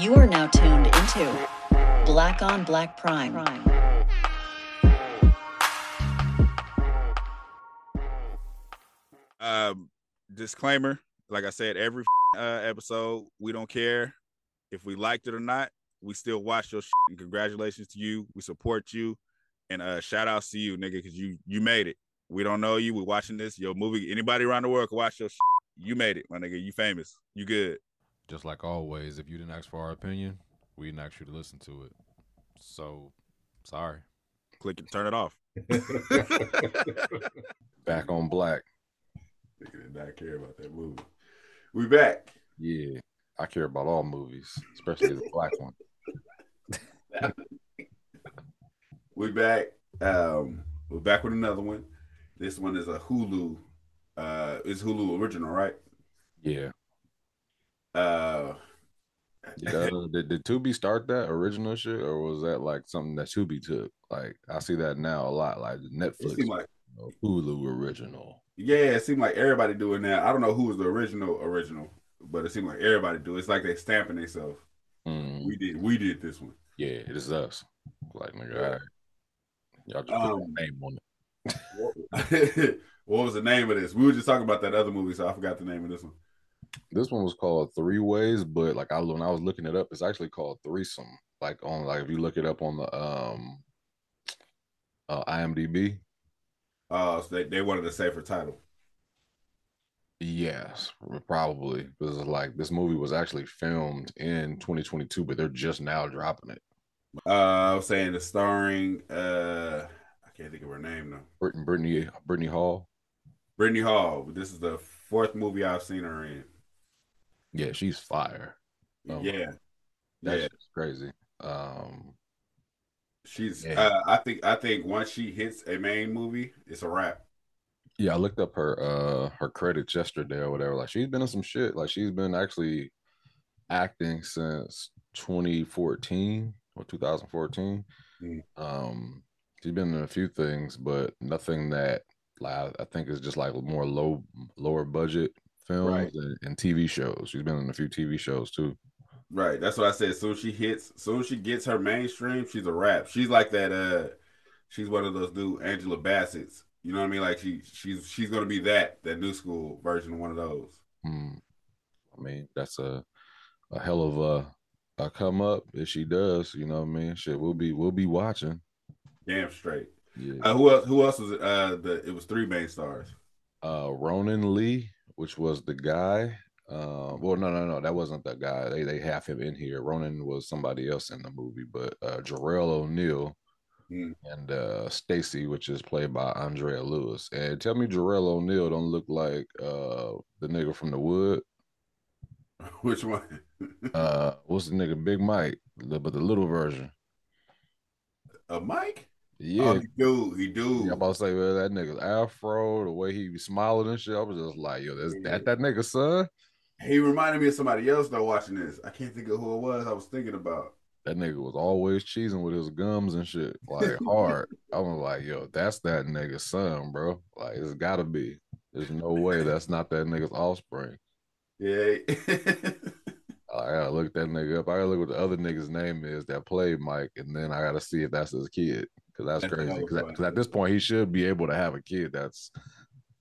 You are now tuned into Black on Black Prime. Um, disclaimer: like I said, every uh, episode, we don't care if we liked it or not. We still watch your shit, and congratulations to you. We support you, and uh, shout outs to you, nigga, because you you made it. We don't know you. We're watching this. Your movie. Anybody around the world can watch your. Shit. You made it, my nigga. You famous. You good. Just like always, if you didn't ask for our opinion, we didn't ask you to listen to it. So, sorry. Click it. Turn it off. Back on black. Nigga did not care about that movie. We back. Yeah, I care about all movies, especially the black one. We back. Um, we're back with another one. This one is a Hulu. Uh, it's Hulu original, right? Yeah. Uh, Did, uh, did, did Tubi start that original shit, or was that like something that Tubi took? Like I see that now a lot, like Netflix, like you know, Hulu original. yeah, it seemed like everybody doing that. I don't know who was the original original, but it seemed like everybody do. It's like they stamping themselves. Mm, We did. We did this one. yeah, it is us. Like nigga, Yeah. all right. y'all just put Um, a name on it. what was the name of this? We were just talking about that other movie, so I forgot the name of this one. This one was called Three Ways, but like I when I was looking it up, it's actually called Threesome. Like on like if you look it up on the um uh IMDb, Uh, so they, they wanted a safer title. yes, probably because like this movie was actually filmed in 2022, but they're just now dropping it. Uh, I was saying the starring. Uh, I can't think of her name though. Brittany Brittany Brittany Hall, Brittany Hall. This is the fourth movie I've seen her in. Yeah, she's fire. Oh, yeah, That's yeah. crazy. Um, She's. Yeah. Uh, I think. I think once she hits a main movie, it's a wrap. Yeah, I looked up her uh her credits yesterday or whatever. Like she's been in some shit. Like she's been actually acting since 2014 or 2014. Mm. Um she's been in a few things, but nothing that like I- I think is just like more low lower budget films Right. and, and TV shows. She's been in a few TV shows too. Right. That's what I said. Soon she hits, soon she gets her mainstream, she's a rap. She's like that. Uh, she's one of those new Angela Bassett's. You know what I mean? Like she, she's, she's gonna be that that new school version of one of those. Hmm. I mean, that's a a hell of a a come up if she does, you know what I mean? Shit, we'll be we'll be watching. Damn straight. Yeah. Uh, who else? Who else was it? Uh, the it was three main stars. uh Ronan Lee, which was the guy. Uh, well, no, no, no, that wasn't the guy. They they have him in here. Ronan was somebody else in the movie, but uh Jarrell O'Neal Hmm. and uh Stacy, which is played by Andrea Lewis. And tell me Jarrell O'Neal don't look like uh the nigga from the wood. Which one? Uh what's the nigga? Big Mike, but the little version. A Mike? Oh, yeah. Oh, he do. He do. I'm about to say, well, that nigga's afro, the way he be smiling and shit. I was just like, yo, that's that that nigga son. He reminded me of somebody else though watching this. I can't think of who it was. I was thinking about. That nigga was always cheesing with his gums and shit, like hard. I was like, yo, that's that nigga's son, bro. Like, it's gotta be. There's no way that's not that nigga's offspring. Yeah. I gotta look that nigga up. I gotta look what the other nigga's name is that played Mike, and then I gotta see if that's his kid. Cause that's That's crazy. Cause, at- funny. 'cause at this point, he should be able to have a kid that's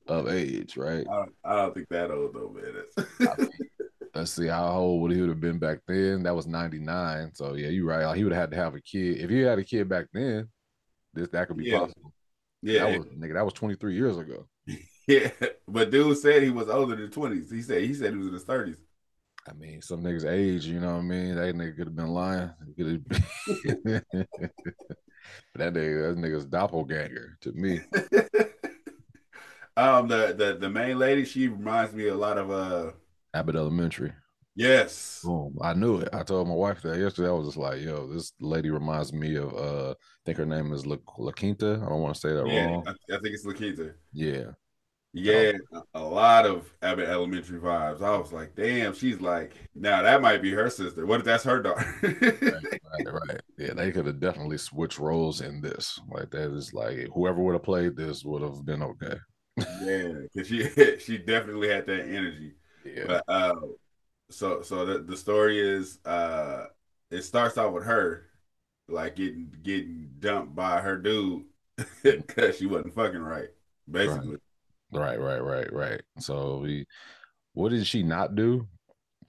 of age, right? I, don't, I don't think that old though, man. Let's see how old would he would have been back then. That was 99. So yeah, you're right. Like, he would have had to have a kid. If he had a kid back then, this that could be Yeah. possible. yeah, That was nigga, that was 23 years ago. yeah. But dude said he was older than twenties. He said he said he was in his thirties. I mean, some niggas age, you know what I mean? That nigga could have been lying. He could have been... that nigga, that nigga's doppelganger to me. um, the, the the main lady, she reminds me a lot of uh, Abbott Elementary. yes, Boom. I knew it. I told my wife that yesterday. I was just like, yo, this lady reminds me of uh I think her name is La, La Quinta. I don't want to say that yeah. wrong. I, I think it's Lakita. Yeah. Yeah, a, a lot of Abbott Elementary vibes. I was like, damn, she's like, now that might be her sister. What if that's her daughter? right, right. Yeah, they could have definitely switched roles in this. Like that is like whoever would have played this would have been okay. yeah, because she she definitely had that energy. Yeah. But uh, so so the the story is uh it starts out with her like getting getting dumped by her dude because she wasn't fucking right, basically. Right, right, right, right. Right. So we, what did she not do?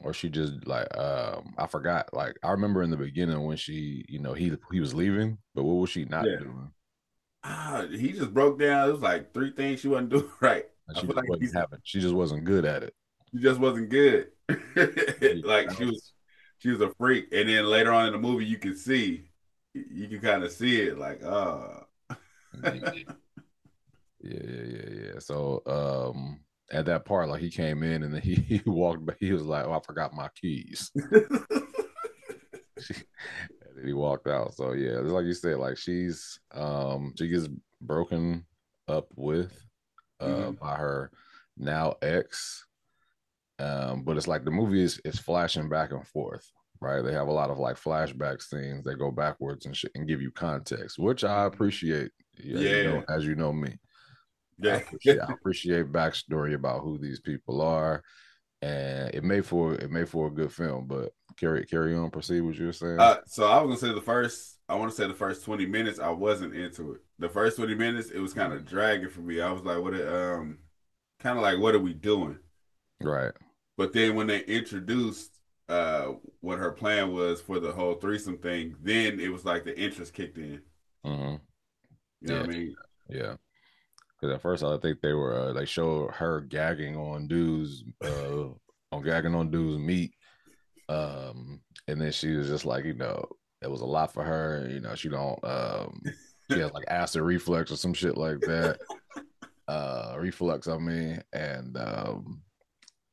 Or she just like um I forgot. Like I remember in the beginning when she, you know, he he was leaving, but what was she not Yeah. doing? Ah, he just broke down. It was like three things she wasn't doing right. Like she just like wasn't having, she just wasn't good at it. She just wasn't good. like she was she was a freak. And then later on in the movie you can see you can kind of see it like uh yeah, yeah, yeah, yeah. So um at that part, like he came in and then he, he walked but he was like, Oh, I forgot my keys. and then he walked out. So yeah, it's like you said, like she's um she gets broken up with uh Mhm. by her now ex. Um, but it's like the movie is is flashing back and forth, right? They have a lot of like flashback scenes that go backwards and shit and give you context, which I appreciate. Yeah, you know, Yeah. as you know me. I yeah. appreciate, I appreciate backstory about who these people are, and it made for it made for a good film. But carry carry on, proceed. What you were saying? Uh, so I was gonna say the first. I want to say the first twenty minutes. I wasn't into it. The first twenty minutes, it was kind of dragging for me. I was like, "What? it- Um, kind of like, what are we doing?" right. But then when they introduced uh what her plan was for the whole threesome thing, then it was like the interest kicked in. hmm You know what I mean? Yeah. Because at first I think they were uh, they showed her gagging on dudes uh on gagging on dudes meat. Um and then she was just like, you know, it was a lot for her. You know, she don't um she has like acid reflux or some shit like that. Uh reflux, I mean, and um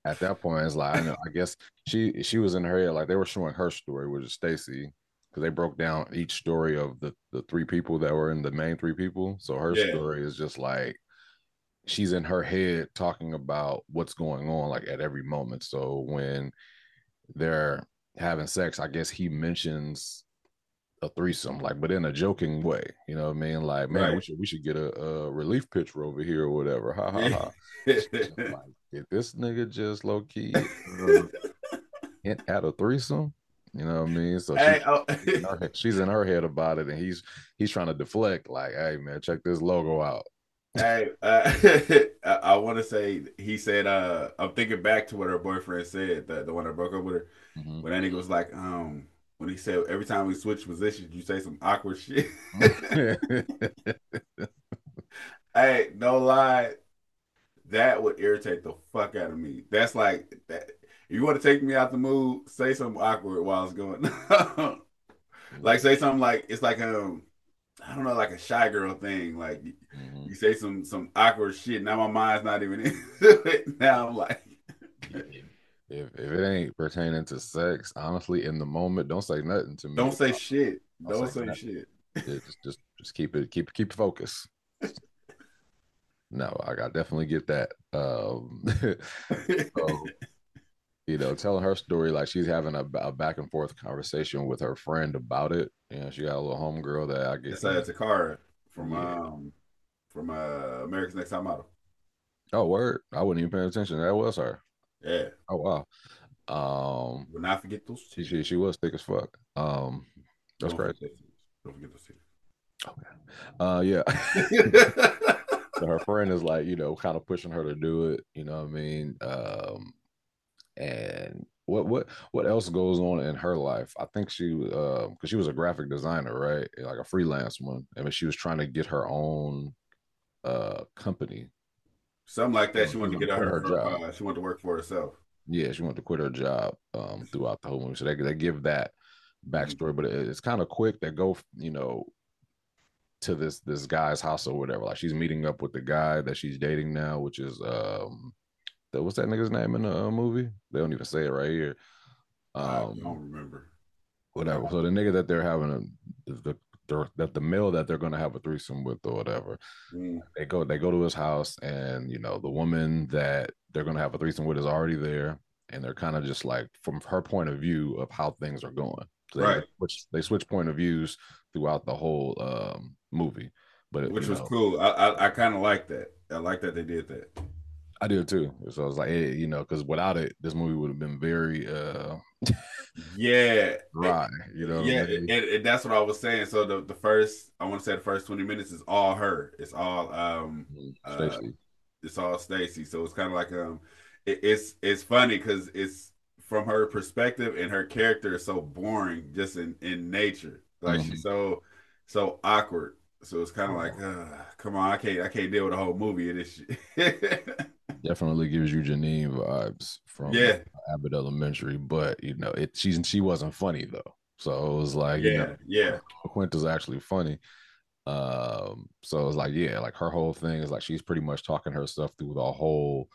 at that point it's like I know I guess she she was in her head like they were showing her story, which is Stacy, because they broke down each story of the the three people that were in the main three people. So her Yeah. story is just like she's in her head talking about what's going on like at every moment. So when they're having sex, I guess he mentions a threesome, like, but in a joking way. You know what I mean? Like, man, we should we should get a, a relief pitcher over here or whatever. Ha ha ha. like, this nigga just low key uh, hint at a threesome? You know what I mean? So hey, she, oh, in her she's in her head about it, and he's he's trying to deflect. Like, hey man, check this logo out. hey, uh, I, I want to say he said. Uh, I'm thinking back to what her boyfriend said. The the one that broke up with her. Mhm. When that nigga was like, um, when he said every time we switch positions, you say some awkward shit. hey, no lie, that would irritate the fuck out of me. That's like that. You want to take me out the mood, say something awkward while it's going. like say something like it's like um, I don't know, like a shy girl thing. Like Mhm. you say some some awkward shit. Now my mind's not even it. Now I'm like, if if it ain't pertaining to sex, honestly, in the moment, don't say nothing to me. don't say shit. Don't Don't say say shit. Yeah, just just just keep it keep keep focus. No, I, I definitely get that. Um, so, you know, telling her story like she's having a, a back and forth conversation with her friend about it. You know, she got a little homegirl that I guess. It's uh, car from Yeah. um from uh America's Next Top Model. Oh, word! I wasn't even paying attention. That was her. Yeah, Oh wow. Um, will not forget those. she she, she was thick as fuck. Um, that's crazy Don't forget those- Don't Uh, yeah. So her friend is like, you know, kind of pushing her to do it. You know what I mean? Um, and what what what else goes on in her life? I think she, uh, because she was a graphic designer, right? Like a freelance one. I mean, she was trying to get her own uh company. Something like that. She wanted to get her, Her her, job. uh, she wanted to work for herself. Yeah, she wanted to quit her job um throughout the whole movie. So they they give that backstory, but it, it's kind of quick. They go, you know, to this this guy's house or whatever. Like she's meeting up with the guy that she's dating now, which is um, what's that nigga's name in the uh, movie? They don't even say it right here. I Um, don't remember. whatever. So the nigga that they're having a, the, that the male that they're gonna have a threesome with or whatever. Mm, They go they go to his house and you know the woman that they're gonna have a threesome with is already there, and they're kind of just like from her point of view of how things are going. So they, Right. Which they switch point of views throughout the whole um, movie. But Which was know, cool. I I, I kind of like that. I like that they did that. I did too. So I was like, hey, you know, because without it, this movie would have been very uh Yeah, right. You know, what I yeah, mean? and, and that's what I was saying. So the, the first, I want to say the first twenty minutes is all her. It's all um, uh, it's all Stacy. So it's kind of like um, it, it's it's funny because it's from her perspective, and her character is so boring just in in nature. Like Mhm. she's so so awkward. So it's kind of like, uh, come on, I can't I can't deal with the whole movie of this shit. Definitely gives you Janine vibes from yeah, Abbott Elementary, but you know, it she's she wasn't funny though. So it was like, you yeah, know, yeah, Quinta's actually funny. Um, so it's like, yeah, like her whole thing is like she's pretty much talking her stuff through the whole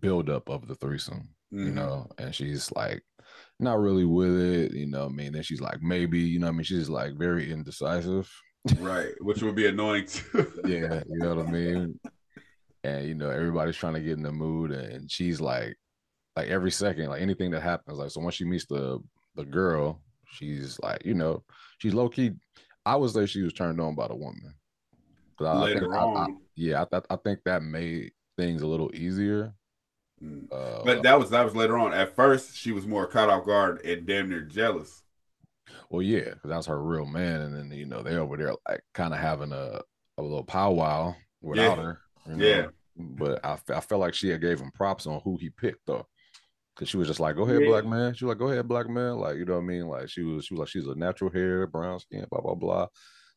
buildup of the threesome, you Mhm. know, and she's like not really with it, you know. I mean, then she's like, maybe, you know, what I mean, she's like very indecisive. Right. Which would be annoying too. yeah, you know what I mean. And you know, everybody's trying to get in the mood, and she's like, like every second, like anything that happens, like so once she meets the the girl, she's like, you know, she's low key. I would say she was turned on by the woman. I- I Later I- I- on. yeah, I, th- I think that made things a little easier. Mm. Uh, But that was that was later on. At first, she was more caught off guard and damn near jealous. Well, yeah, because that's her real man, and then you know they over there like kind of having a a little powwow without Yeah. her. you know? Yeah. but I, I felt like she had gave him props on who he picked though. Cause she was just like, go ahead, Yeah. black man. She was like, go ahead, black man. Like, you know what I mean? Like she was, she was like, she's a natural hair, brown skin, blah, blah, blah.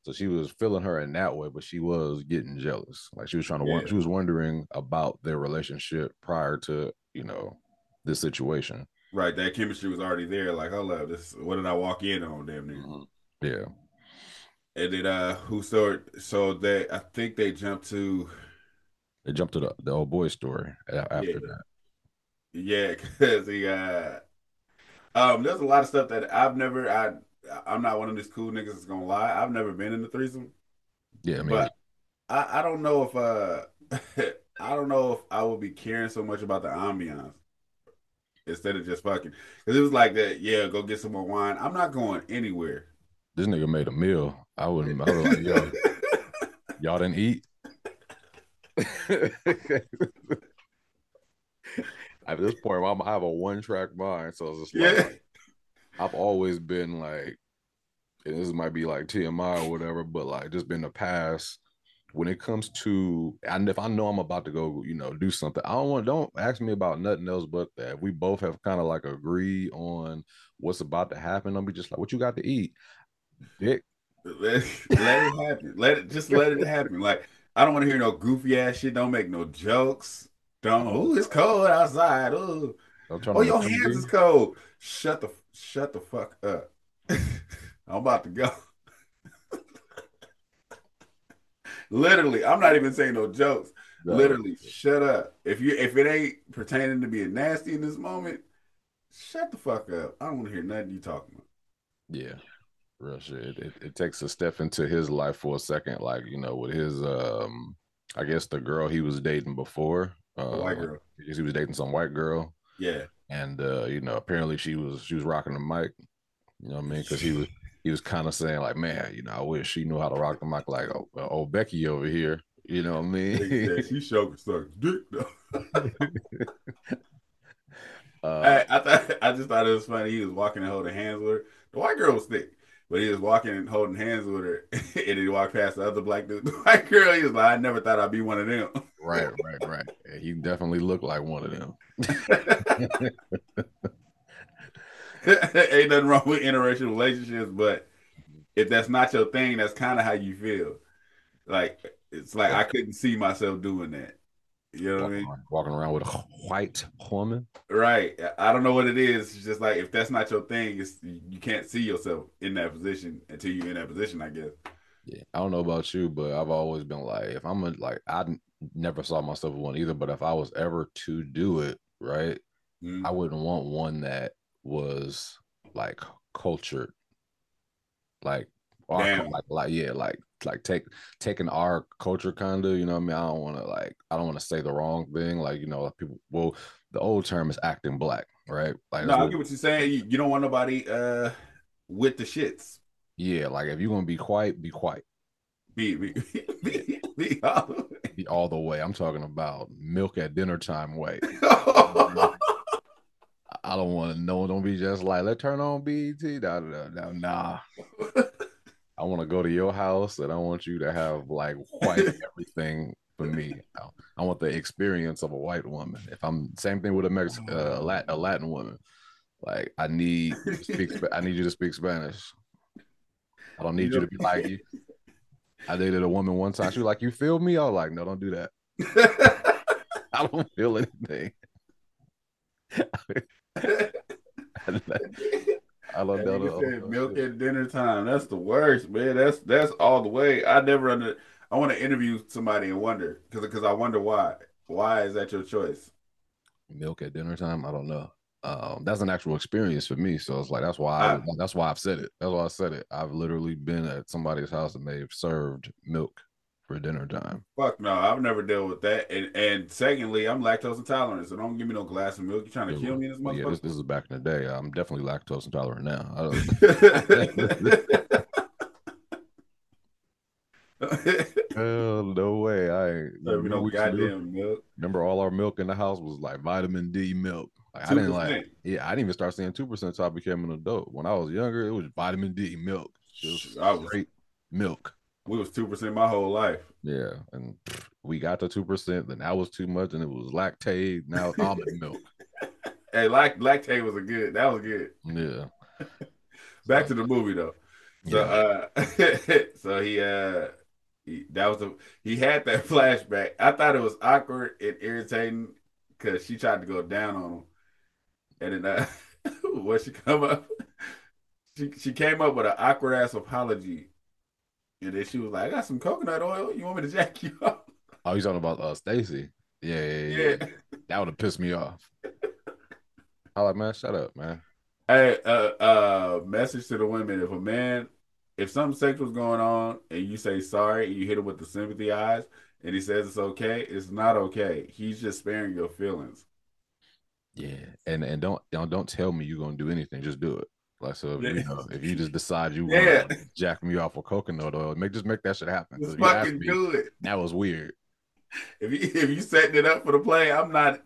So she was feeling her in that way, but she was getting jealous. Like she was trying to, Yeah. she was wondering about their relationship prior to, you know, this situation. Right, that chemistry was already there. Like, hold up, this what did I walk in on, damn Mm-hmm. near? Yeah. And then uh, who started? So they, I think they jumped to They jumped to the, the old boy story after Yeah. that. yeah, because he uh, um, there's a lot of stuff that I've never I I'm not one of these cool niggas that's gonna lie. I've never been in the threesome, Yeah. I mean, but I I don't know if uh I don't know if I would be caring so much about the ambiance instead of just fucking because it was like that. Yeah, go get some more wine. I'm not going anywhere. this nigga made a meal. I wouldn't, I was like, yo, y'all didn't eat? At this point, I'm, I have a one track mind, so it's just like. I've always been like, and this might be like TMI or whatever, but like just been the past when it comes to, and if I know I'm about to go, you know, do something, I don't want, don't ask me about nothing else but that. We both have kind of like agree on what's about to happen. I'll be just like, what you got to eat, dick? Let, let it happen. Let it just let it happen. Like I don't want to hear no goofy ass shit. Don't make no jokes. Don't. Oh, it's cold outside. Oh, oh, your hands is cold. Shut the shut the fuck up. I'm about to go. Literally, I'm not even saying no jokes. No. Literally, shut up. If you if it ain't pertaining to being nasty in this moment, shut the fuck up. I don't want to hear nothing you talking about. Yeah, real shit. It, it, it takes a step into his life for a second, like you know, with his um, I guess the girl he was dating before, uh, white girl. because he was dating some white girl, Yeah. and uh, you know, apparently she was she was rocking the mic. You know what I mean? Because he was he was kind of saying like, man, you know, I wish she knew how to rock the mic like oh, old Becky over here. You know what I mean? said she sure suck dick though. uh, I, I thought I just thought it was funny. He was walking and holding hands with her. The white girl was thick, but he was walking and holding hands with her, and he walked past the other black dude. The white girl, he was like, "I never thought I'd be one of them." right, right, right. Yeah, He definitely looked like one of them. Ain't nothing wrong with interracial relationships, but if that's not your thing, that's kind of how you feel. Like it's like I couldn't see myself doing that. You know what I mean? walking around with a white woman. Right. I don't know what it is. It's just like if that's not your thing, it's you can't see yourself in that position until you're in that position, I guess. Yeah, I don't know about you, but I've always been like, if I'm a, like, I never saw myself one either. But if I was ever to do it, right, Mhm. I wouldn't want one that was like cultured, like, our, like, like, yeah, like, like take taking our culture kind of, you know what I mean? I don't want to like, I don't want to say the wrong thing, like, you know, people. Well, the old term is acting black, right? Like, No, I get what you're saying. You, you don't want nobody uh with the shits. yeah, like if you're gonna be quiet, be quiet. Be be be, be all- the all the way. I'm talking about milk at dinner time white. I don't want to know. Don't be just like, let's turn on BET. Nah, nah, nah, nah. I want to go to your house and I want you to have like white everything for me. I, want the experience of a white woman. If I'm same thing with a Mexican, uh, a, Latin, a Latin woman, like I need you to speak. I need you to speak Spanish. I don't need you to be like you. I dated a woman one time. She was like, "You feel me?" I was like, "No, don't do that. I don't feel anything." I don't That said milk at dinner time. That's the worst, man. That's that's all the way. I never under. I want to interview somebody and wonder because because I wonder why. Why is that your choice? milk at dinner time. I don't know. Um, that's an actual experience for me. So it's like that's why I, I- that's why I've said it. That's why I said it. I've literally been at somebody's house and they've served milk for dinner time. Fuck no, I've never dealt with that. And and secondly, I'm lactose intolerant, so don't give me no glass of milk. You're trying to kill me, this Well, yeah, this, this is back in the day. I'm definitely lactose intolerant now. I don't, hell no way. I ain't. No we used to do- goddamn milk. Remember, all our milk in the house was like vitamin D milk. Like, I didn't like. Yeah, I didn't even start saying two percent until I became an adult. When I was younger, it was vitamin D milk. Just I was- milk. We was two percent my whole life. Yeah, and we got to two percent. Then that was too much, and it was Lactaid. Now almond milk. Hey, lact Lactaid was a good. That was good. Yeah, Back to the movie though. So uh so he uh he, that was the he had that flashback. I thought it was awkward and irritating because she tried to go down on him. And then uh when she come up she she came up with an awkward ass apology. And then she was like, I got some coconut oil. You want me to jack you up? Oh, he's talking about uh Stacy. Yeah, yeah, yeah. Yeah. That would have pissed me off. I like, man, shut up, man. Hey, uh, uh, message to the women: If a man, if something sexual's going on, and you say sorry, and you hit him with the sympathy eyes, and he says it's okay, it's not okay. He's just sparing your feelings. Yeah, and and don't don't don't tell me you're gonna do anything. Just do it. Like so, if you know, if you just decide you Yeah. want to jack me off with coconut oil, make just make that shit happen. Just if you ask fucking me, do it. that was weird. If you if you setting it up for the play, I'm not.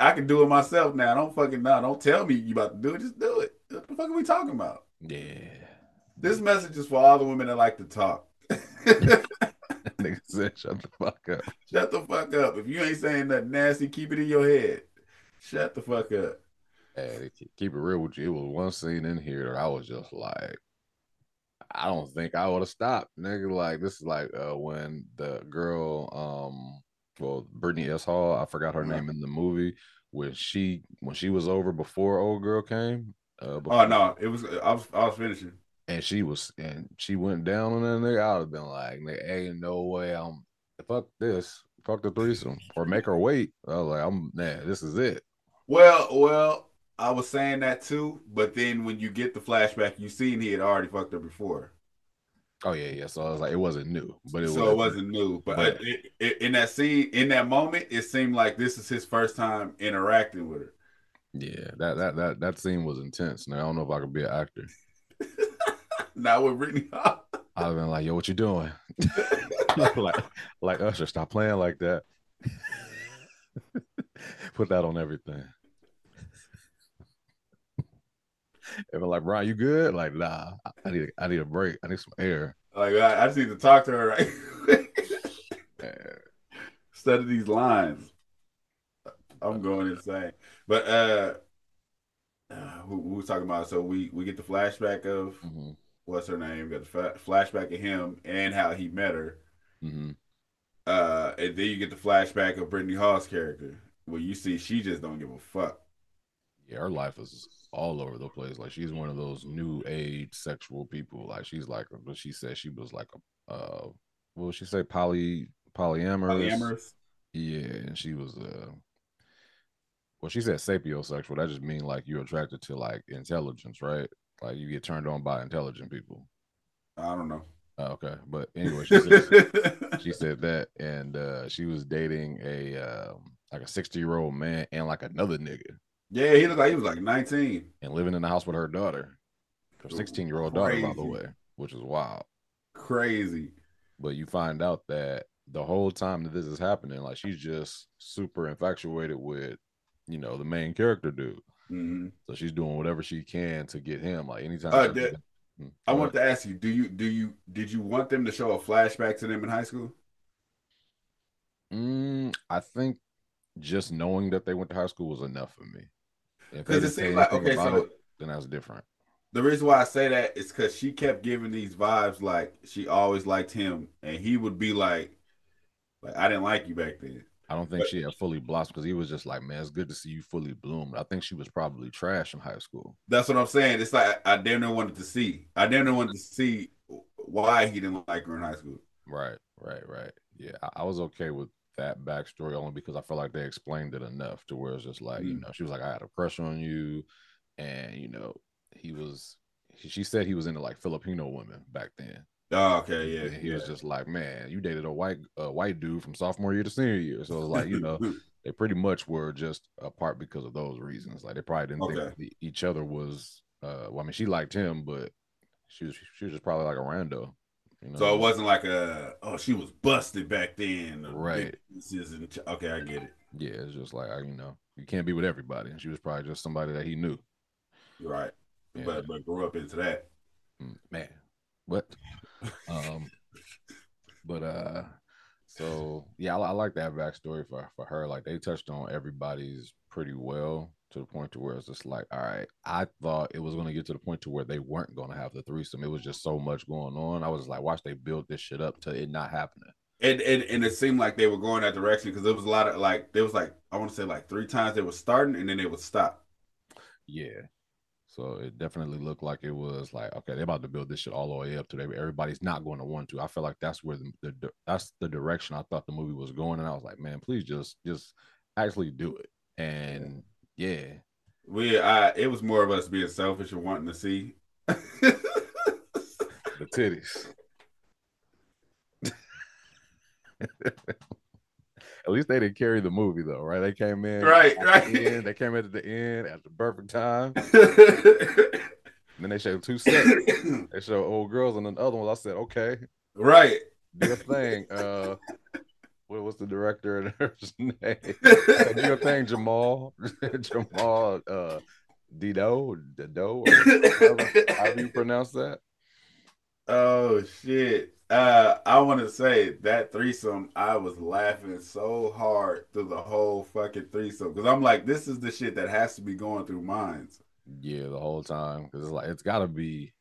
I can do it myself now. Don't fucking no. Don't tell me you about to do it. Just do it. What the fuck are we talking about? Yeah, This message is for all the women that like to talk. nigga said, shut the fuck up. Shut the fuck up. If you ain't saying nothing nasty, keep it in your head. Shut the fuck up. Hey, keep- it real with you. It was one scene in here that I was just like, I don't think I would have stopped, nigga. Like this is like uh when the girl, um, well, Brittany S. Hall, I forgot her Uh-huh. name in the movie, when she when she was over before old girl came. Uh, Oh no, it was I was I was finishing. and she was and she went down on that nigga, I would have been like, nigga, ain't no way I'm fuck this, fuck the threesome, or make her wait. I was like, I'm nah, this is it. Well, well, I was saying that too, but then when you get the flashback, you seen he had already fucked her before, Oh yeah, yeah. So I was like, it wasn't new, but it so was it wasn't new. But But- it, it, in that scene, in that moment, it seemed like this is his first time interacting with her. Yeah, that that that that scene was intense. Now I don't know if I could be an actor. Not with Brittany. I've been like, yo, what you doing? like like Usher, stop playing like that. Put that on everything. And I'm like, Brian, you good? Like, nah, I- need I need a break. I need some air. like I, I just need to talk to her right. Study these lines. I'm going insane. But uh, uh who, who was talking about? So we we get the flashback of mhm, what's her name? We Got the fa- flashback of him and how he met her. mhm. Uh, and then you get the flashback of Brittany Hall's character, where you see she just don't give a fuck. Yeah, her life is all over the place. Like she's one of those new age sexual people. Like she's like, but she said she was like a, uh, what would she say? Poly polyamorous. Polyamorous. Yeah, and she was uh well she said sapiosexual. That just mean like you're attracted to like intelligence, right? Like you get turned on by intelligent people. I don't know. Oh, okay. But anyway, she said she said that and uh she was dating a um like a 60 year old man and like another nigga yeah, he looked like he was like 19. and living in the house with her daughter. Her 16 year old daughter, by the way, which is wild. Crazy. But you find out that the whole time that this is happening, like she's just super infatuated with, you know, the main character dude. Mhm. So she's doing whatever she can to get him. Like anytime. Uh, did- can- I want to ask you: Do you do you did you want them to show a flashback to them in high school? Mm, I think just knowing that they went to high school was enough for me. Because it seemed like okay, so it, then that's different. the reason why I say that is because she kept giving these vibes like she always liked him, and he would be like, "Like I didn't like you back then." I don't think she had fully blossomed because he was just like, man, it's good to see you fully bloomed. I think she was probably trash in high school. That's what I'm saying. It's like I damn near wanted to see. I damn near wanted to see why he didn't like her in high school. Right, right, right. Yeah, I, I was okay with that backstory only because I felt like they explained it enough to where it's just like, you Mm. know, she was like, I had a crush on you, and you know, he was. She she said he was into like Filipino women back then. Oh, okay, yeah. And he was just like, man, you dated a white a white dude from sophomore year to senior year. So it was like, you know, they pretty much were just apart because of those reasons. Like they probably didn't Okay. think each other was. uh Well, I mean, she liked him, but she was she was just probably like a rando. You know? so it wasn't like a oh she was busted back then. Right. This isn't okay. I get it. Yeah, it's just like I- you know, you can't be with everybody, and she was probably just somebody that he knew. Right. Yeah. But but grew up into that. Mm, Man, what? um, but uh, so yeah, I, I like that backstory for for her. Like they touched on everybody's pretty well to the point to where it's just like, all right, I thought it was going to get to the point to where they weren't going to have the threesome. It was just so much going on. I was like, watch they build this shit up to it not happening. And, and and it seemed like they were going that direction because there was a lot of like there was like I want to say like three times they were starting and then they would stop. Yeah. So it definitely looked like it was like okay, they're about to build this shit all the way up to. Everybody's not going to want to. I feel like that's where the, the that's the direction I thought the movie was going, and I was like, man, please just just actually do it. And yeah, We I it was more of us being selfish and wanting to see. the titties. At least they didn't carry the movie though, right? They came in Right, right. The end, they came in at the end at the perfect time. then they showed two sets. They showed old girls, and then the other ones. I said, okay, right. do your thing. Uh, what was the director and her name? do your thing, Jamal. Jamal uh, Dido, Dido, or however, however you pronounce that. Oh shit. Uh I want to say that threesome I was laughing so hard through the whole fucking threesome cuz I'm like this is the shit that has to be going through minds. Yeah, the whole time because it's like it's got to be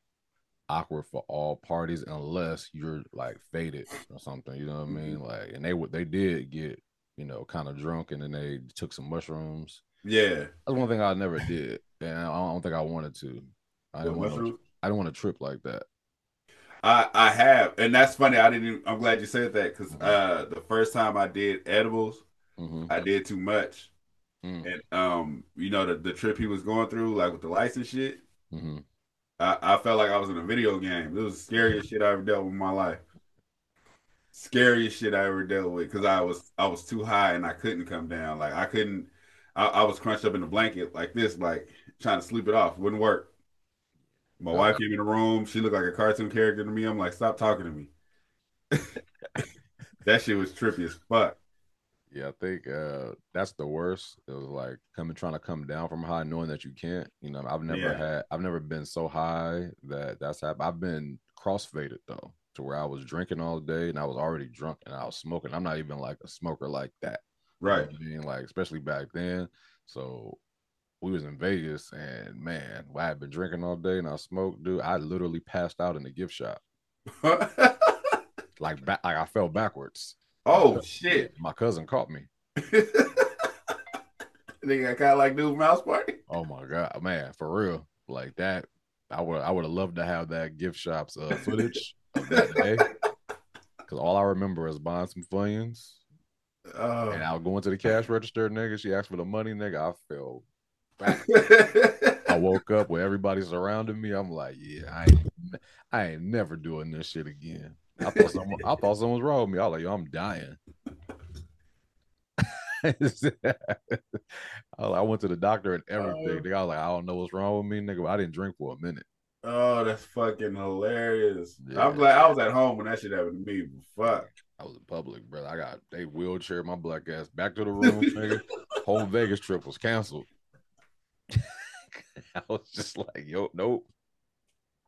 awkward for all parties unless you're like faded or something. You know what I mean? Like, and they would they did get you know kind of drunk and then they took some mushrooms. Yeah. That's one thing I never did, and I don't think I wanted to. I didn't want to, I didn't want to trip like that. I I have and that's funny I didn't even, I'm glad you said that cuz uh the first time I did edibles hmm I did too much Mm. and um you know the the trip he was going through like with the license shit hmm I, I felt like I was in a video game. It was the scariest shit I ever dealt with in my life. Scariest shit I ever dealt with because I was I was too high and I couldn't come down. Like I couldn't. I, I was crunched up in a blanket like this, like trying to sleep it off. Wouldn't work. My Uh, wife came in the room. She looked like a cartoon character to me. I'm like, stop talking to me. that shit was trippy as fuck. Yeah, I think uh, that's the worst. It was like coming trying to come down from high, knowing that you can't. You know, I've never Yeah. had, I've never been so high that that's happened. I've been crossfaded though, to where I was drinking all day and I was already drunk and I was smoking. I'm not even like a smoker like that. You know Right. I mean, like especially back then. So we was in Vegas and man, I had been drinking all day and I smoked, dude. I literally passed out in the gift shop, like back, like I fell backwards. Oh shit. My cousin caught me. Nigga, I kind of like Dude Mouse Party. Oh my god, man, for real, like that. I would, I would have loved to have that gift shop's uh, footage of that day, because all I remember is buying some Funyuns, Oh. and I'll go into the cash register, nigga. She asked for the money, nigga. I fell. I woke up with everybody surrounding me. I'm like, yeah, I ain't, I ain't never doing this shit again. I thought someone, I thought someone was wrong with me. I was like, yo, I'm dying. I was like- I went to the doctor and oh, everything. Oh. Nigga, I was like, I don't know what's wrong with me, nigga. I didn't drink for a minute. Oh, that's fucking hilarious. Yeah. I'm glad I was at home when that shit happened to me. Fuck. I was in public, brother. I got they wheelchair my black ass back to the room, nigga. Whole Vegas trip was canceled. I was just like, yo, nope.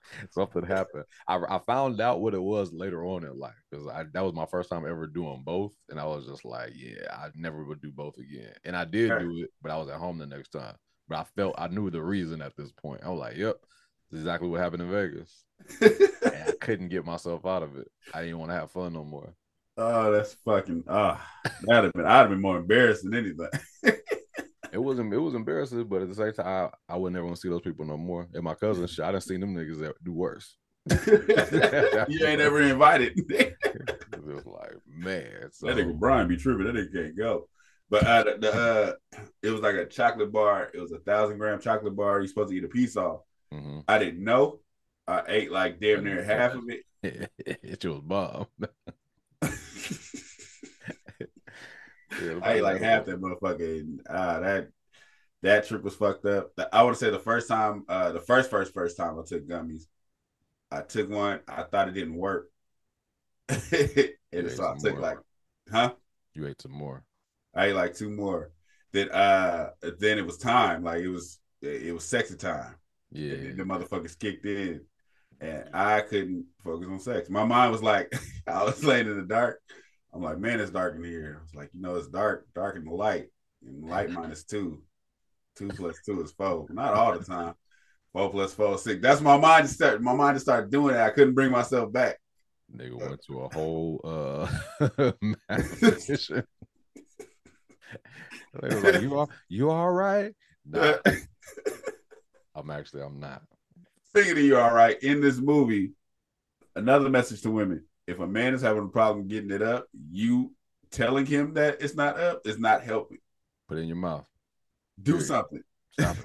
Something happened. I, I found out what it was later on in life because I that was my first time ever doing both, and I was just like, yeah, I never would do both again. And I did do it, but I was at home the next time. But I felt I knew the reason at this point. I was like, yep, this is exactly what happened in Vegas. And I couldn't get myself out of it. I didn't want to have fun no more. oh, that's fucking ah. that'd have been I'd have been more embarrassed than anything. It wasn't it was embarrassing, but at the same time, I, I would never want to see those people no more. And my cousin, shit, I done seen them niggas that do worse. you ain't ever invited. It was like, man, so That nigga Brian be tripping. That nigga can't go. But uh, the, the uh, it was like a chocolate bar. It was a thousand gram chocolate bar. You're supposed to eat a piece off. mhm. I didn't know. I ate like damn near half of it. it was bomb. Yeah, I ate like half that motherfucker. And, uh, that that trip was fucked up. The- I would say the first time, uh, the first first first time I took gummies, I took one. I thought it didn't work, and so I took more. like, huh? You ate some more. I ate like two more. Then uh then it was time. Like it was it was sexy time. Yeah. And the motherfuckers kicked in. And I couldn't focus on sex. My mind was like, I was laying in the dark. I'm like, man, it's dark in here. I was like, you know, it's dark, dark in the light. And light minus two. Two plus two is four. Not all the time. Four plus four is six. That's my mind started. My mind just started doing it. I couldn't bring myself back. Nigga went to a whole uh mathematician. They was like, you all you all right? Nah, I'm actually I'm not. Speaking of you, all right, in this movie, another message to women. If a man is having a problem getting it up, you telling him that it's not up is not helping. Put it in your mouth. Do Period. something. Stop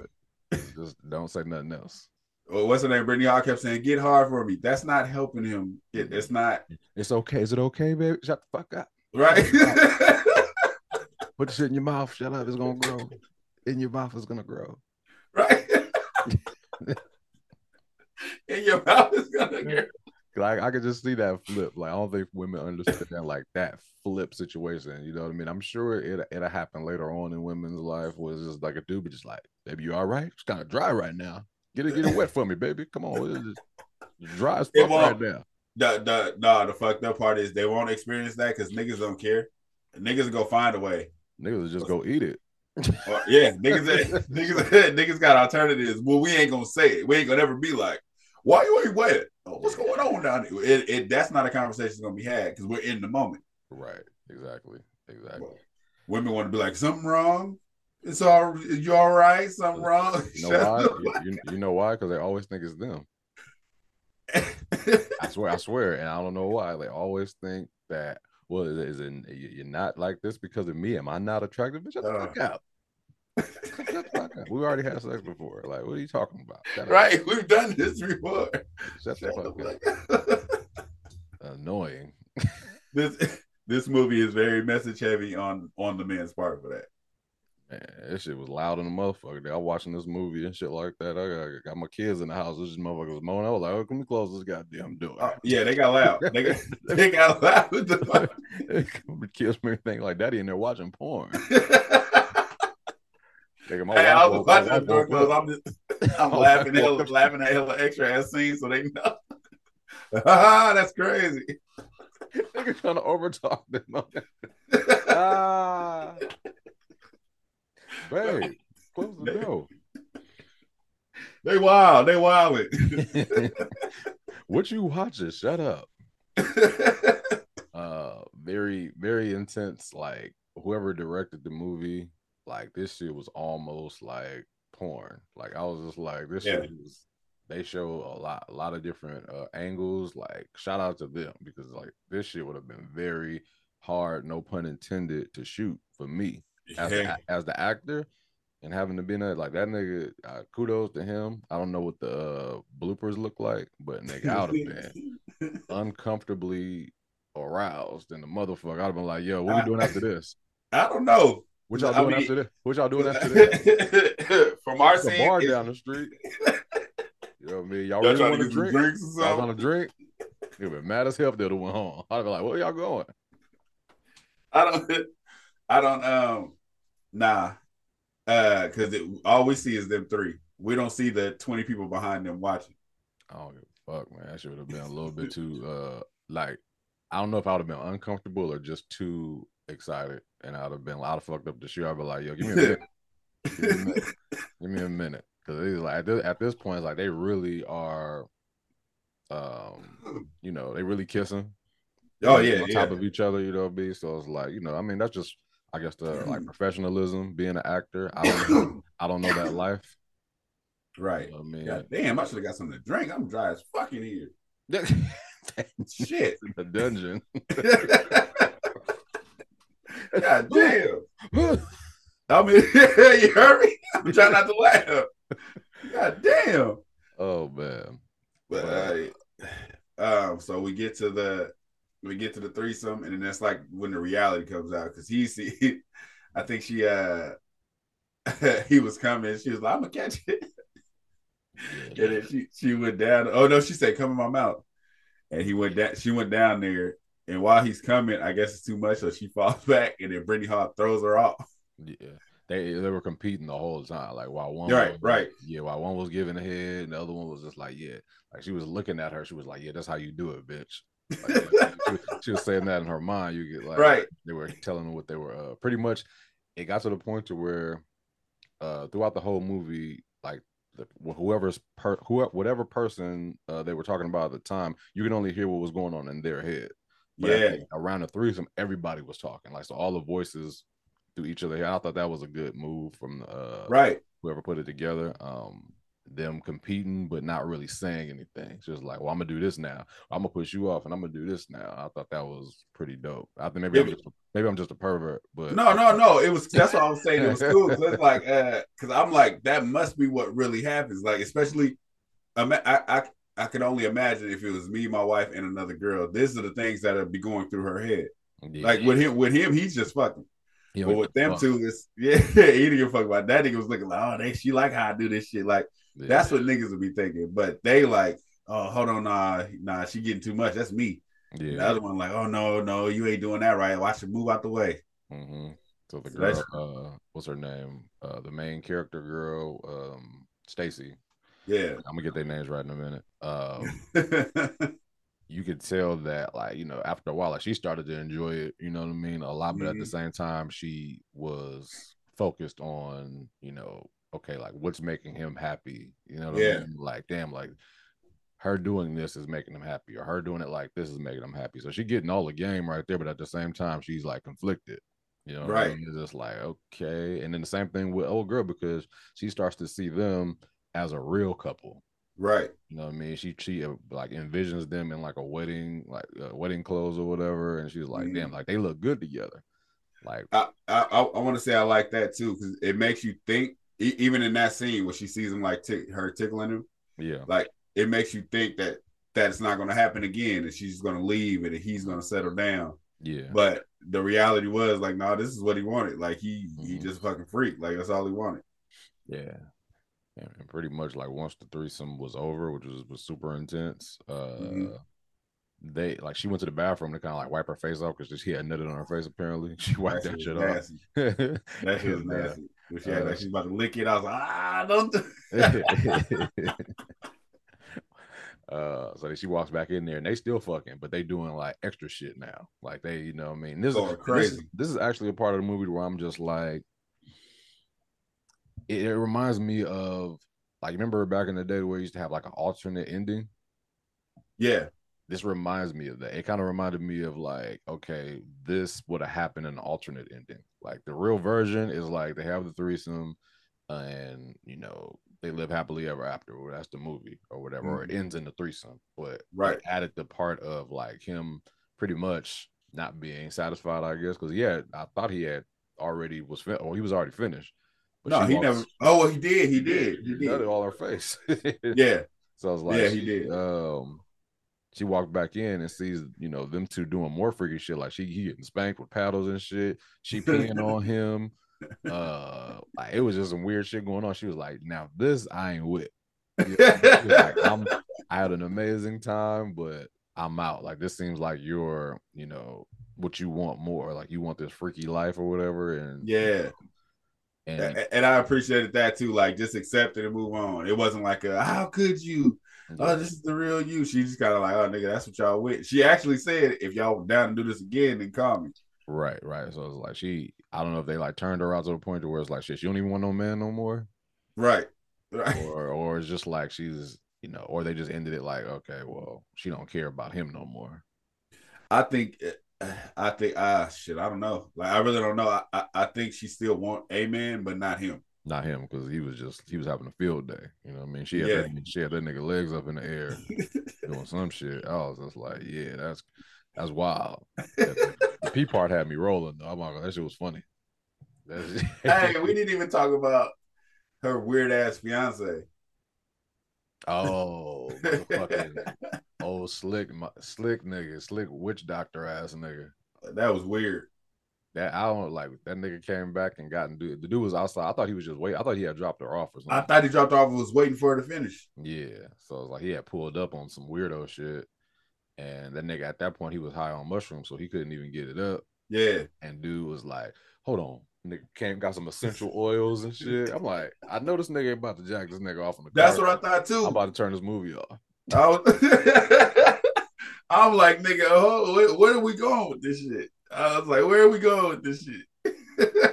it. Just don't say nothing else. Or what's her name? Brittany Hall kept saying, "Get hard for me." That's not helping him. It, it's not It's okay. Is it okay, baby? Shut the fuck up. right. Put the shit in your mouth. Shut up. It's gonna grow. In your mouth, it's gonna grow. right. In your mouth is gonna get. Like I could just see that flip. Like I don't think women understand like that flip situation. You know what I mean? I'm sure it it'll happen later on in women's life where it's just like a dude be just like, baby, you all right? It's kind of dry right now. Get it, get it wet for me, baby. Come on. It's just dry as fuck right now. The the no, the fucked up part is they won't experience that because niggas don't care. Niggas go find a way. Niggas just go eat it. Or- yeah, niggas, niggas, niggas got alternatives. Well, we ain't gonna say it. We ain't gonna ever be like, why are you ain't wet? Oh, what's going on down there? It, it, that's not a conversation that's gonna be had because we're in the moment. Right. Exactly. Exactly. Women want to be like, something wrong? It's all you all right? Something wrong? You know why? You, you, know why? Because they always think it's them. I swear, I swear, and I don't know why. They always think that. Well, is it, you- you're not like this because of me? Am I not attractive? Bitch, shut the Uh. fuck up. Shut the fuck up. We already had sex before. Like, what are you talking about? Right? We've done this before. Shut Shut the fuck up. Annoying. this this movie is very message heavy on on the man's part for that. Man, this shit was loud in the motherfucker. I was watching this movie and shit like that. I got, got my kids in the house. This motherfucker was moaning. I was like, oh, can we close this goddamn door? Uh, yeah, they got loud. They got, they got loud. The kids me think like daddy in there watching porn. Nigga, my Hey, I was watching wife the door woke close. up. I'm just, I'm laughing, wife hella, woke up. laughing at hella extra ass scenes, so they know. That's crazy. Nigga trying to overtalk them. ah, babe, close the door. they wild. They wild. what you watching? Shut up. Uh, very, very intense. Like whoever directed the movie, like this shit was almost like porn. Like I was just like, this Yeah. shit was. They show a lot, a lot of different uh, angles. Like shout out to them because like this shit would have been very hard, no pun intended, to shoot for me as the, as the actor and having to be in it like that nigga. Uh, kudos to him. I don't know what the uh, bloopers look like, but nigga, I would have been uncomfortably aroused and the motherfucker. I'd have been like, yo, what we I- doing after this? I don't know. What y'all I doing mean- after that? What y'all doing after that? From our It's scene, bar it's- down the street. You know what I mean? Y'all y'all really want to to get some drink? drinks or Y'all want to drink? You'd be mad as hell if they'd have went home. I'd be like, where y'all going? I don't. I don't. Um. Nah. Uh. Because all we see is them three. We don't see the twenty people behind them watching. I don't give a fuck, man. That should have been a little bit too uh like I don't know if I would have been uncomfortable or just too excited, and I'd have been I'd have fucked up the shoe. I'd be like, yo, give me a minute, give me a minute, give me a minute, because it's like at this, at this point, it's like they really are, um, you know, they really kissing. Oh Like, yeah, on yeah. top of each other, you know, be so it's like you know, I mean, that's just I guess the like professionalism, being an actor. I don't know, I don't know that life. right. You know I mean, God damn, I should have got something to drink. I'm dry as fucking here. Shit. the dungeon. God damn. I mean, you heard me? I'm trying not to laugh. God damn. oh man. But uh, um, so we get to the we get to the threesome, and then that's like when the reality comes out because he see, I think she uh he was coming. She was like, "I'm gonna catch it," and then she she went down. Oh no, she said, "Come in my mouth," and he went down. She went down there, and while he's coming, I guess it's too much, so she falls back, and then Brittany Hart throws her off. Yeah, they they were competing the whole time. Like while one, Right, was, right. yeah, while one was giving a head, and the other one was just like, yeah, like she was looking at her. She was like, yeah, that's how you do it, bitch. Like, she, was, she was saying that in her mind. You get like, Right. They were telling her what they were. Uh, pretty much, it got to the point to where, uh, throughout the whole movie, like the, whoever's per whoever whatever person uh, they were talking about at the time, you can only hear what was going on in their head. But Yeah, around the threesome, everybody was talking. Like so, all the voices through each other. I thought that was a good move from uh, right. whoever put it together. Um, them competing but not really saying anything. It's just like, well, I'm gonna do this now. I'm gonna push you off, and I'm gonna do this now. I thought that was pretty dope. I think maybe I'm just maybe I'm just a pervert, but No, no, no. It was that's what I was saying. It was cool because it's like, uh, because I'm like, that must be what really happens. Like, especially, I, I, I could only imagine if it was me, my wife, and another girl. These are the things that would be going through her head. Yeah. Like with him, with him, he's just fucking. Yeah, but with them fuck. two, it's yeah, he didn't give a fuck about that. Nigga was looking like, oh, they she like how I do this shit. Like Yeah. that's what niggas would be thinking. But they like, oh, hold on, nah, nah, she getting too much. That's me. Yeah. The other one like, oh no, no, you ain't doing that right. Watch her move out the way. hmm So the girl, uh, what's her name? Uh, the main character girl, um, Stacy. Yeah. I'm gonna get their names right in a minute. Um, you could tell that like you know after a while like she started to enjoy it you know what i mean a lot but at the Mhm. same time she was focused on you know okay like what's making him happy you know what Yeah. i mean like damn like her doing this is making him happy or her doing it like this is making him happy so she getting all the game right there but at the same time she's like conflicted you know what I Right. mean? it's just like okay and then the same thing with old girl because she starts to see them as a real couple right. you know what I mean? She she uh, like envisions them in like a wedding, like uh, wedding clothes or whatever, and she's like, Mhm. "Damn, like they look good together." Like, I I, I want to say I like that too because it makes you think. E- even in that scene where she sees him like tick, her tickling him, yeah, like it makes you think that that's not going to happen again, and she's going to leave, and he's going to settle down. yeah, But the reality was like, no, this is what he wanted. Like he he Mhm. just fucking freak. Like that's all he wanted. yeah. And and pretty much like once the threesome was over, which was was super intense, uh, Mhm. they like she went to the bathroom to kind of like wipe her face off because she had nutted on her face. Apparently, she wiped that, shit shit off. That shit was nasty. When she had uh, like she's about to lick it, I was like, ah, don't. Do- uh so she walks back in there and they still fucking but they doing like extra shit now like they you know what i mean this is this, is- this is actually a part of the movie where i'm just like it, it reminds me of like remember back in the day where you used to have like an alternate ending yeah, this reminds me of that. It kind of reminded me of like, okay, this would have happened in an alternate ending. Like the real version is like they have the threesome, and you know they live happily ever after. Or that's the movie or whatever. Or it mm-hmm. ends in the threesome. But Right. added the part of like him pretty much not being satisfied. I guess because yeah, I thought he had already was fin- or he was already finished. No, he walks- never. Oh, well, he did. He did. He nutted did. all her face. Yeah, So I was like, Yeah, he did. Um, she walked back in and sees, you know, them two doing more freaky shit. Like she he getting spanked with paddles and shit. She peeing on him. Uh, like it was just some weird shit going on. She was like, "Now this I ain't with." Like, I'm, I had an amazing time, but I'm out. Like this seems like your, you know, what you want more. Like you want this freaky life or whatever. And Yeah. And And I appreciated that too. Like just accept it and move on. It wasn't like a how could you? Oh, this is the real you. She just kind of like, oh nigga, that's what y'all with. She actually said, if y'all down to do this again, then call me. right, right. So it's like she. I don't know if they like turned her out to the point to where it's like shit. She don't even want no man no more, Right. Right. or or it's just like she's you know, or they just ended it like okay, well she don't care about him no more. I think eh, I think ah shit, I don't know. Like I really don't know. I, I, I think she still want a man, but not him. Not him because he was just he was having a field day. You know what I mean? She had Yeah. that, she had that nigga legs up in the air doing some shit. I was just like, yeah, that's that's wild. the, the P part had me rolling though. I'm like, that shit was funny. That's, hey, we didn't even talk about her weird ass fiance. oh, fucking old slick, slick nigga, slick witch doctor ass nigga. that was weird. That I don't like. That nigga came back and got and do. The dude was outside. I thought he was just wait. I thought he had dropped her off or something. I thought he dropped off and was waiting for her to finish. Yeah. So it's like he had pulled up on some weirdo shit. And that nigga at that point he was high on mushrooms, so he couldn't even get it up. Yeah. And dude was like, Hold on. Nigga came got some essential oils and shit. I'm like, I know this nigga ain't about to jack this nigga off on the That's car. what I thought too. I'm about to turn this movie off. I was, I'm like, nigga, oh, where, where are we going with this shit? I was like, where are we going with this shit? Yeah.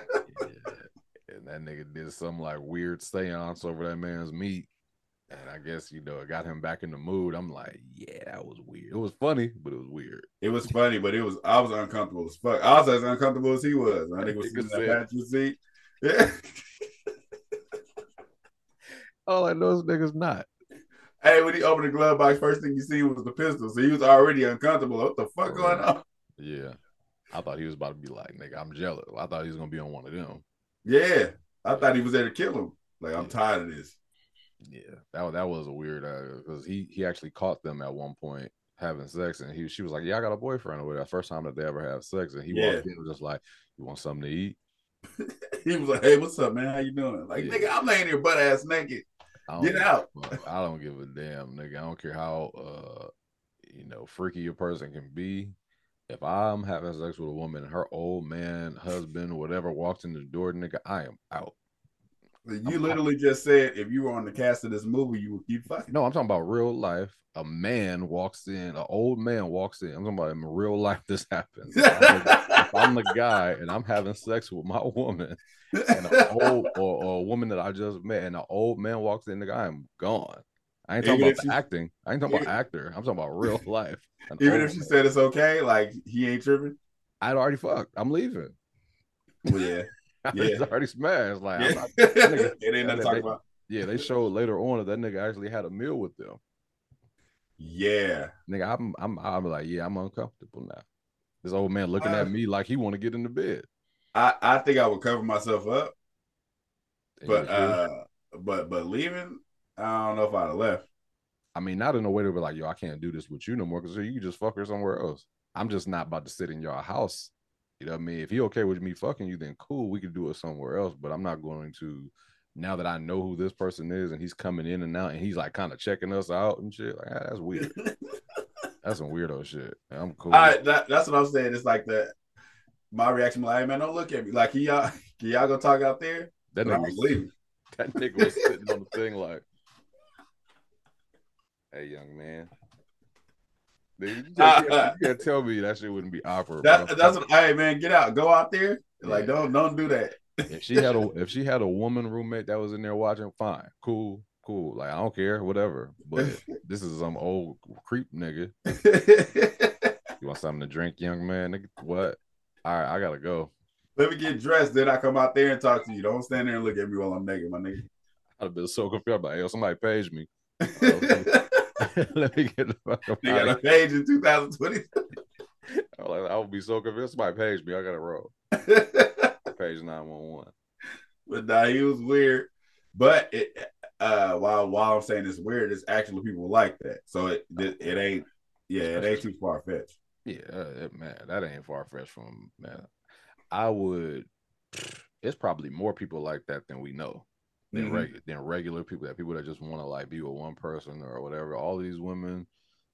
And that nigga did some like weird seance over that man's meat. And I guess, you know, it got him back in the mood. I'm like, yeah, that was weird. It was funny, but it was weird. It was funny, but it was I was uncomfortable as fuck. I was as uncomfortable as he was. I think it was sitting in that passenger seat. Yeah. All I know is niggas not. Hey, when he opened the glove box, first thing you see was the pistol. So he was already uncomfortable. What the fuck going on? Yeah. I thought he was about to be like, nigga, I'm jealous. I thought he was gonna be on one of them. Yeah. I thought he was there to kill him. Like, I'm Yeah. tired of this. Yeah, that that was a weird uh, because he he actually caught them at one point having sex, and he she was like, "Yeah, I got a boyfriend." Or. First time that they ever have sex, and he Yeah. walked in and was just like, "You want something to eat?" He was like, hey, what's up, man? How you doing? Like, Yeah. nigga, I'm laying here butt ass naked. Get out. I don't give a damn, nigga. I don't care how uh you know freaky a person can be. If I'm having sex with a woman, and her old man, husband, whatever walks in the door, nigga, I am out. You literally just said if you were on the cast of this movie, you would keep fucking. No, I'm talking about real life. A man walks in, an old man walks in. I'm talking about in real life. This happens. If I'm the- I'm the guy and I'm having sex with my woman, and an old or, or a woman that I just met, and an old man walks in, nigga, I am gone. I ain't talking Even about the she- acting. I ain't talking about actor. I'm talking about real life. An Even if she man. said it's okay, like he ain't tripping. I'd already fucked. I'm leaving. Well, yeah, It's Yeah. already smashed. Like, yeah. not- it ain't nothing to talk they- about. yeah, they showed later on that that nigga actually had a meal with them. Yeah, Nigga, I'm I'm I'm like, yeah, I'm uncomfortable now. This old man looking at me like he want to get in the bed. I I think I would cover myself up, And but uh, but but leaving, I don't know if I'd have left. I mean, not in a way to be like, yo, I can't do this with you no more because you just fuck her somewhere else. I'm just not about to sit in your house. You know what I mean? If you okay with me fucking you, then cool, we could do it somewhere else. But I'm not going to now that I know who this person is and he's coming in and out and he's like kind of checking us out and shit. Like, ah, that's weird. that's some weirdo shit. I'm cool. I that, that's what I'm saying. It's like that. My reaction, like, hey man, don't look at me. Like, y'all, can y'all go talk out there? that nigga was, leaving. that nigga was sitting on the thing like, hey, young man. Nigga, You can't, you can't tell me that shit wouldn't be awkward. That, that's what. Hey man, get out, go out there. Like, don't don't do that. if she had a if she had a woman roommate that was in there watching, fine, cool, cool. Like I don't care, whatever. But this is some old creep nigga. You want something to drink, young man? Nigga, what? All right, I gotta go. Let me get dressed, then I come out there and talk to you. Don't stand there and look at me while I'm naked, my nigga. I'd have been so confused. I'm Like, yo, somebody page me. Let me get the fuck up They out got a page in 2020. I'm like, I would be so confused. Somebody page me. I gotta roll. Page nine one one. but nah, he was weird. But it, uh, while while I'm saying it's weird, it's actually people like that. So it it, it ain't yeah, it ain't too far fetched. Yeah, uh, man, that ain't far fetched from man. I would. It's probably more people like that than we know. Than Mhm. reg- than regular people. That people that just want to like be with one person or whatever. All these women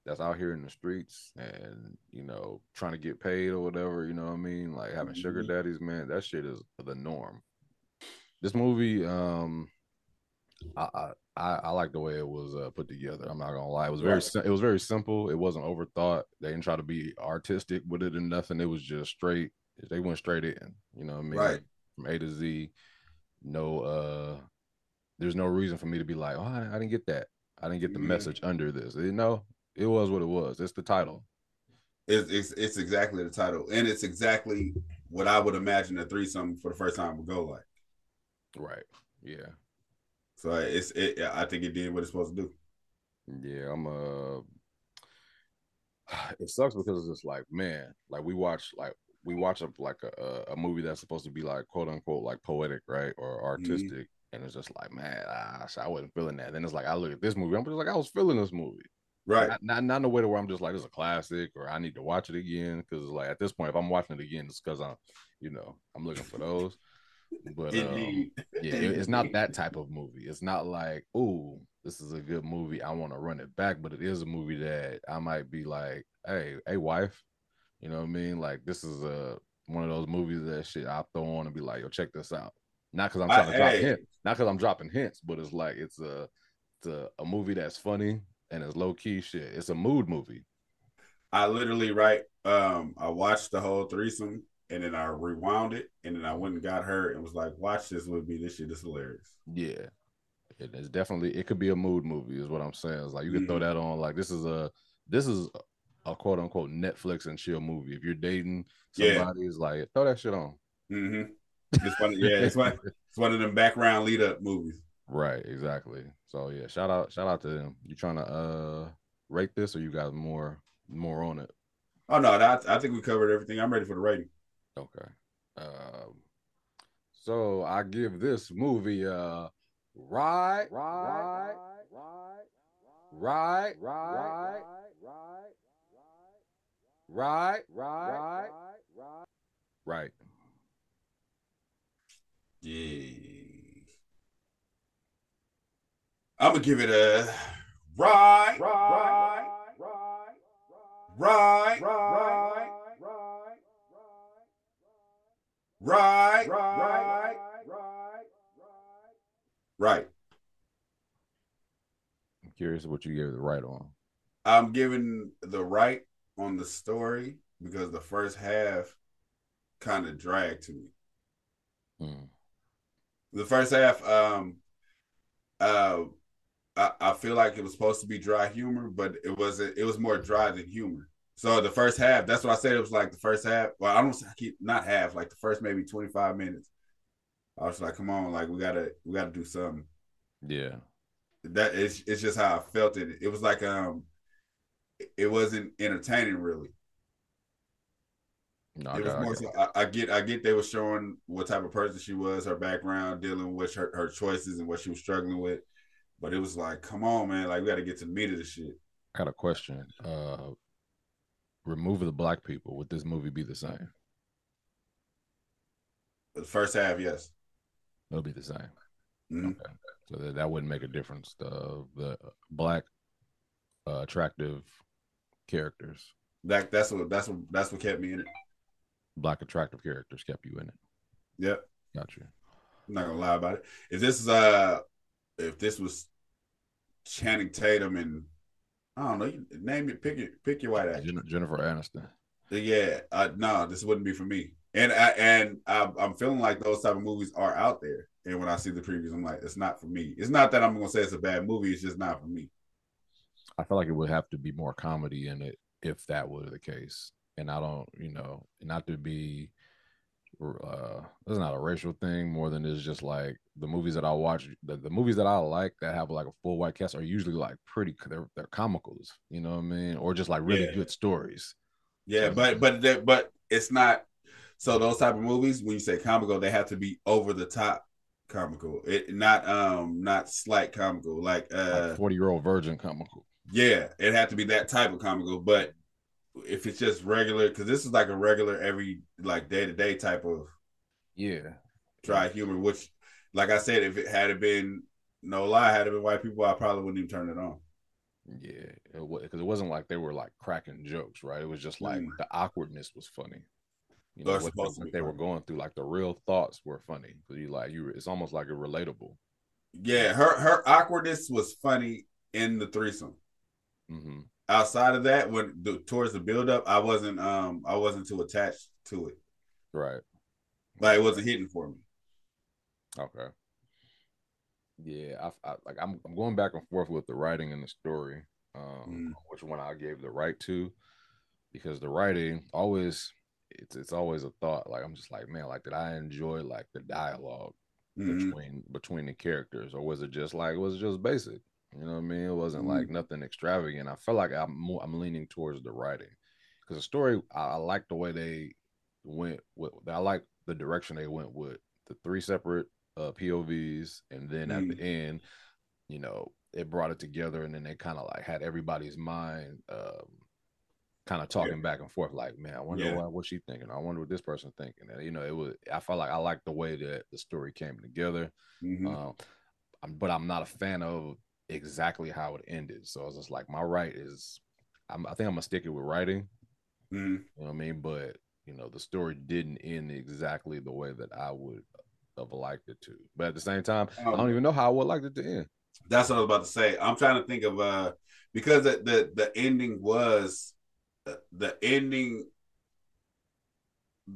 that's out here in the streets and you know trying to get paid or whatever. You know what I mean? Like having sugar Mhm. daddies, man. That shit is the norm. This movie, um, I I, I I like the way it was uh, put together. I'm not gonna lie. It was very it was very simple. It wasn't overthought. They didn't try to be artistic with it and nothing. It was just straight. They went straight in. You know what I mean? Right. From A to Z. No uh there's no reason for me to be like, oh, I, I didn't get that. I didn't get the Mhm. message under this. You know, it was what it was. It's the title. It's, it's it's exactly the title, and it's exactly what I would imagine a threesome for the first time would go like. Right. Yeah. So it's it. I think it did what it's supposed to do. Yeah. I'm uh it sucks because it's just like, man, like we watch like we watch a like a, a- a movie that's supposed to be like quote unquote like poetic, right? Or artistic. And it's just like, man, ah, I wasn't feeling that. Then it's like I look at this movie, I'm just like, I was feeling this movie. Right. Not, not not in a way to where I'm just like it's a classic or I need to watch it again because like at this point if I'm watching it again it's because I'm you know I'm looking for those. But um, yeah, it- it's not that type of movie. It's not like oh this is a good movie I want to run it back, but it is a movie that I might be like hey hey wife, you know what I mean? Like this is a one of those movies that shit I throw on and be like yo check this out. Not because I'm I- trying to drop hey. hints, not because I'm dropping hints, but it's like it's a it's a, a movie that's funny and it's low key shit. It's a mood movie. I literally right. Um, I watched the whole threesome and then I rewound it and then I went and got her and was like, "Watch this with me. This shit is hilarious." Yeah. It is definitely it could be a mood movie, is what I'm saying. It's like you can throw Mhm. that on like this is a this is a quote unquote Netflix and chill movie. If you're dating Yeah. somebody, it's like throw that shit on. Mm-hmm. It's one. Yeah, it's one. It's one of them background lead up movies. Right, exactly. So yeah, shout out, shout out to them. You trying to uh rate this or you got more more on it? Oh no, that, I think we covered everything. I'm ready for the rating. Okay. Um so I give this movie uh right right, right, right, right, right, right, right, right. Yeah. I'm gonna give it a right, right, right, right, right, right, right. I'm curious what you gave the right on. I'm giving the right on the story because the first half kind of dragged to me. Hmm. The first half, um, uh, I, I feel like it was supposed to be dry humor, but it wasn't. It was more dry than humor. So the first half, that's what I said. It was like the first half. Well, I don't I keep not half, like the first maybe 25 minutes. I was like, come on, like we gotta we gotta do something. Yeah. That is it's just how I felt it. It was like um, it wasn't entertaining really. No, I it was I more so I, I get I get they were showing what type of person she was, her background, dealing with her, her choices and what she was struggling with. But it was like, come on, man, like we gotta get to the meat of the shit. I got a question. Uh remove the black people, would this movie be the same? The first half, yes. It'll be the same. Mhm. So that, that wouldn't make a difference. The the black uh, attractive characters, That that's what that's what that's what kept me in it. Black attractive characters kept you in it. Yep. Got you. I'm not gonna lie about it. If this is uh if this was Channing Tatum and I don't know, you name it, pick your pick your white actor. Jennifer Aniston. Yeah, uh, no, this wouldn't be for me. And I and I, I'm feeling like those type of movies are out there. And when I see the previews, I'm like, it's not for me. It's not that I'm gonna say it's a bad movie. It's just not for me. I feel like it would have to be more comedy in it if that were the case. And I don't, you know, not to be uh it's not a racial thing more than it's just like the movies that I watch the, the movies that I like that have like a full white cast are usually like pretty they're they're comicals, you know what I mean? Or just like really Yeah. good stories. Yeah, but but but it's not. So those type of movies, when you say comical, they have to be over the top comical. It not um not slight comical. Like uh Like 40 year old virgin comical. yeah, it had to be that type of comical. But if it's just regular, because this is like a regular every like day to day type of Yeah. dry humor. Which, like I said, if it had it been no lie, had it been white people, I probably wouldn't even turn it on. Yeah, because it, wasn't like they were like cracking jokes, right? It was just like Mm. the awkwardness was funny. You know what, what they were going through, like the real thoughts were funny. Because you like you, it's almost like a relatable. Yeah, her her awkwardness was funny in the threesome. hmm Outside of that, when the, towards the build up, I wasn't um I wasn't too attached to it. Right. Like it wasn't hitting for me. Okay. Yeah, I, I like I'm I'm going back and forth with the writing and the story, um, Mm. which one I gave the right to, because the writing always it's it's always a thought. Like I'm just like, man, like did I enjoy like the dialogue Mhm. between between the characters, or was it just like was it just basic? You know what I mean? It wasn't like nothing extravagant. I felt like I'm more I'm leaning towards the writing because the story I, I like the way they went with. I like the direction they went with the three separate uh, POVs, and then at the end, you know, it brought it together, and then they kind of like had everybody's mind. Um, kind of talking back and forth like man i wonder Yeah. what, what's she thinking i wonder what this person thinking and you know it was i felt like i liked the way that the story came together Mhm. um, I'm, but I'm not a fan of exactly how it ended. So I was just like my right is, I'm, I think I'm gonna stick it with writing. Mhm. You know what I mean? But you know, the story didn't end exactly the way that I would have liked it to. But at the same time, I don't Um, even know how I would like it to end. That's what I was about to say. I'm trying to think of uh because the the, the ending was the, the ending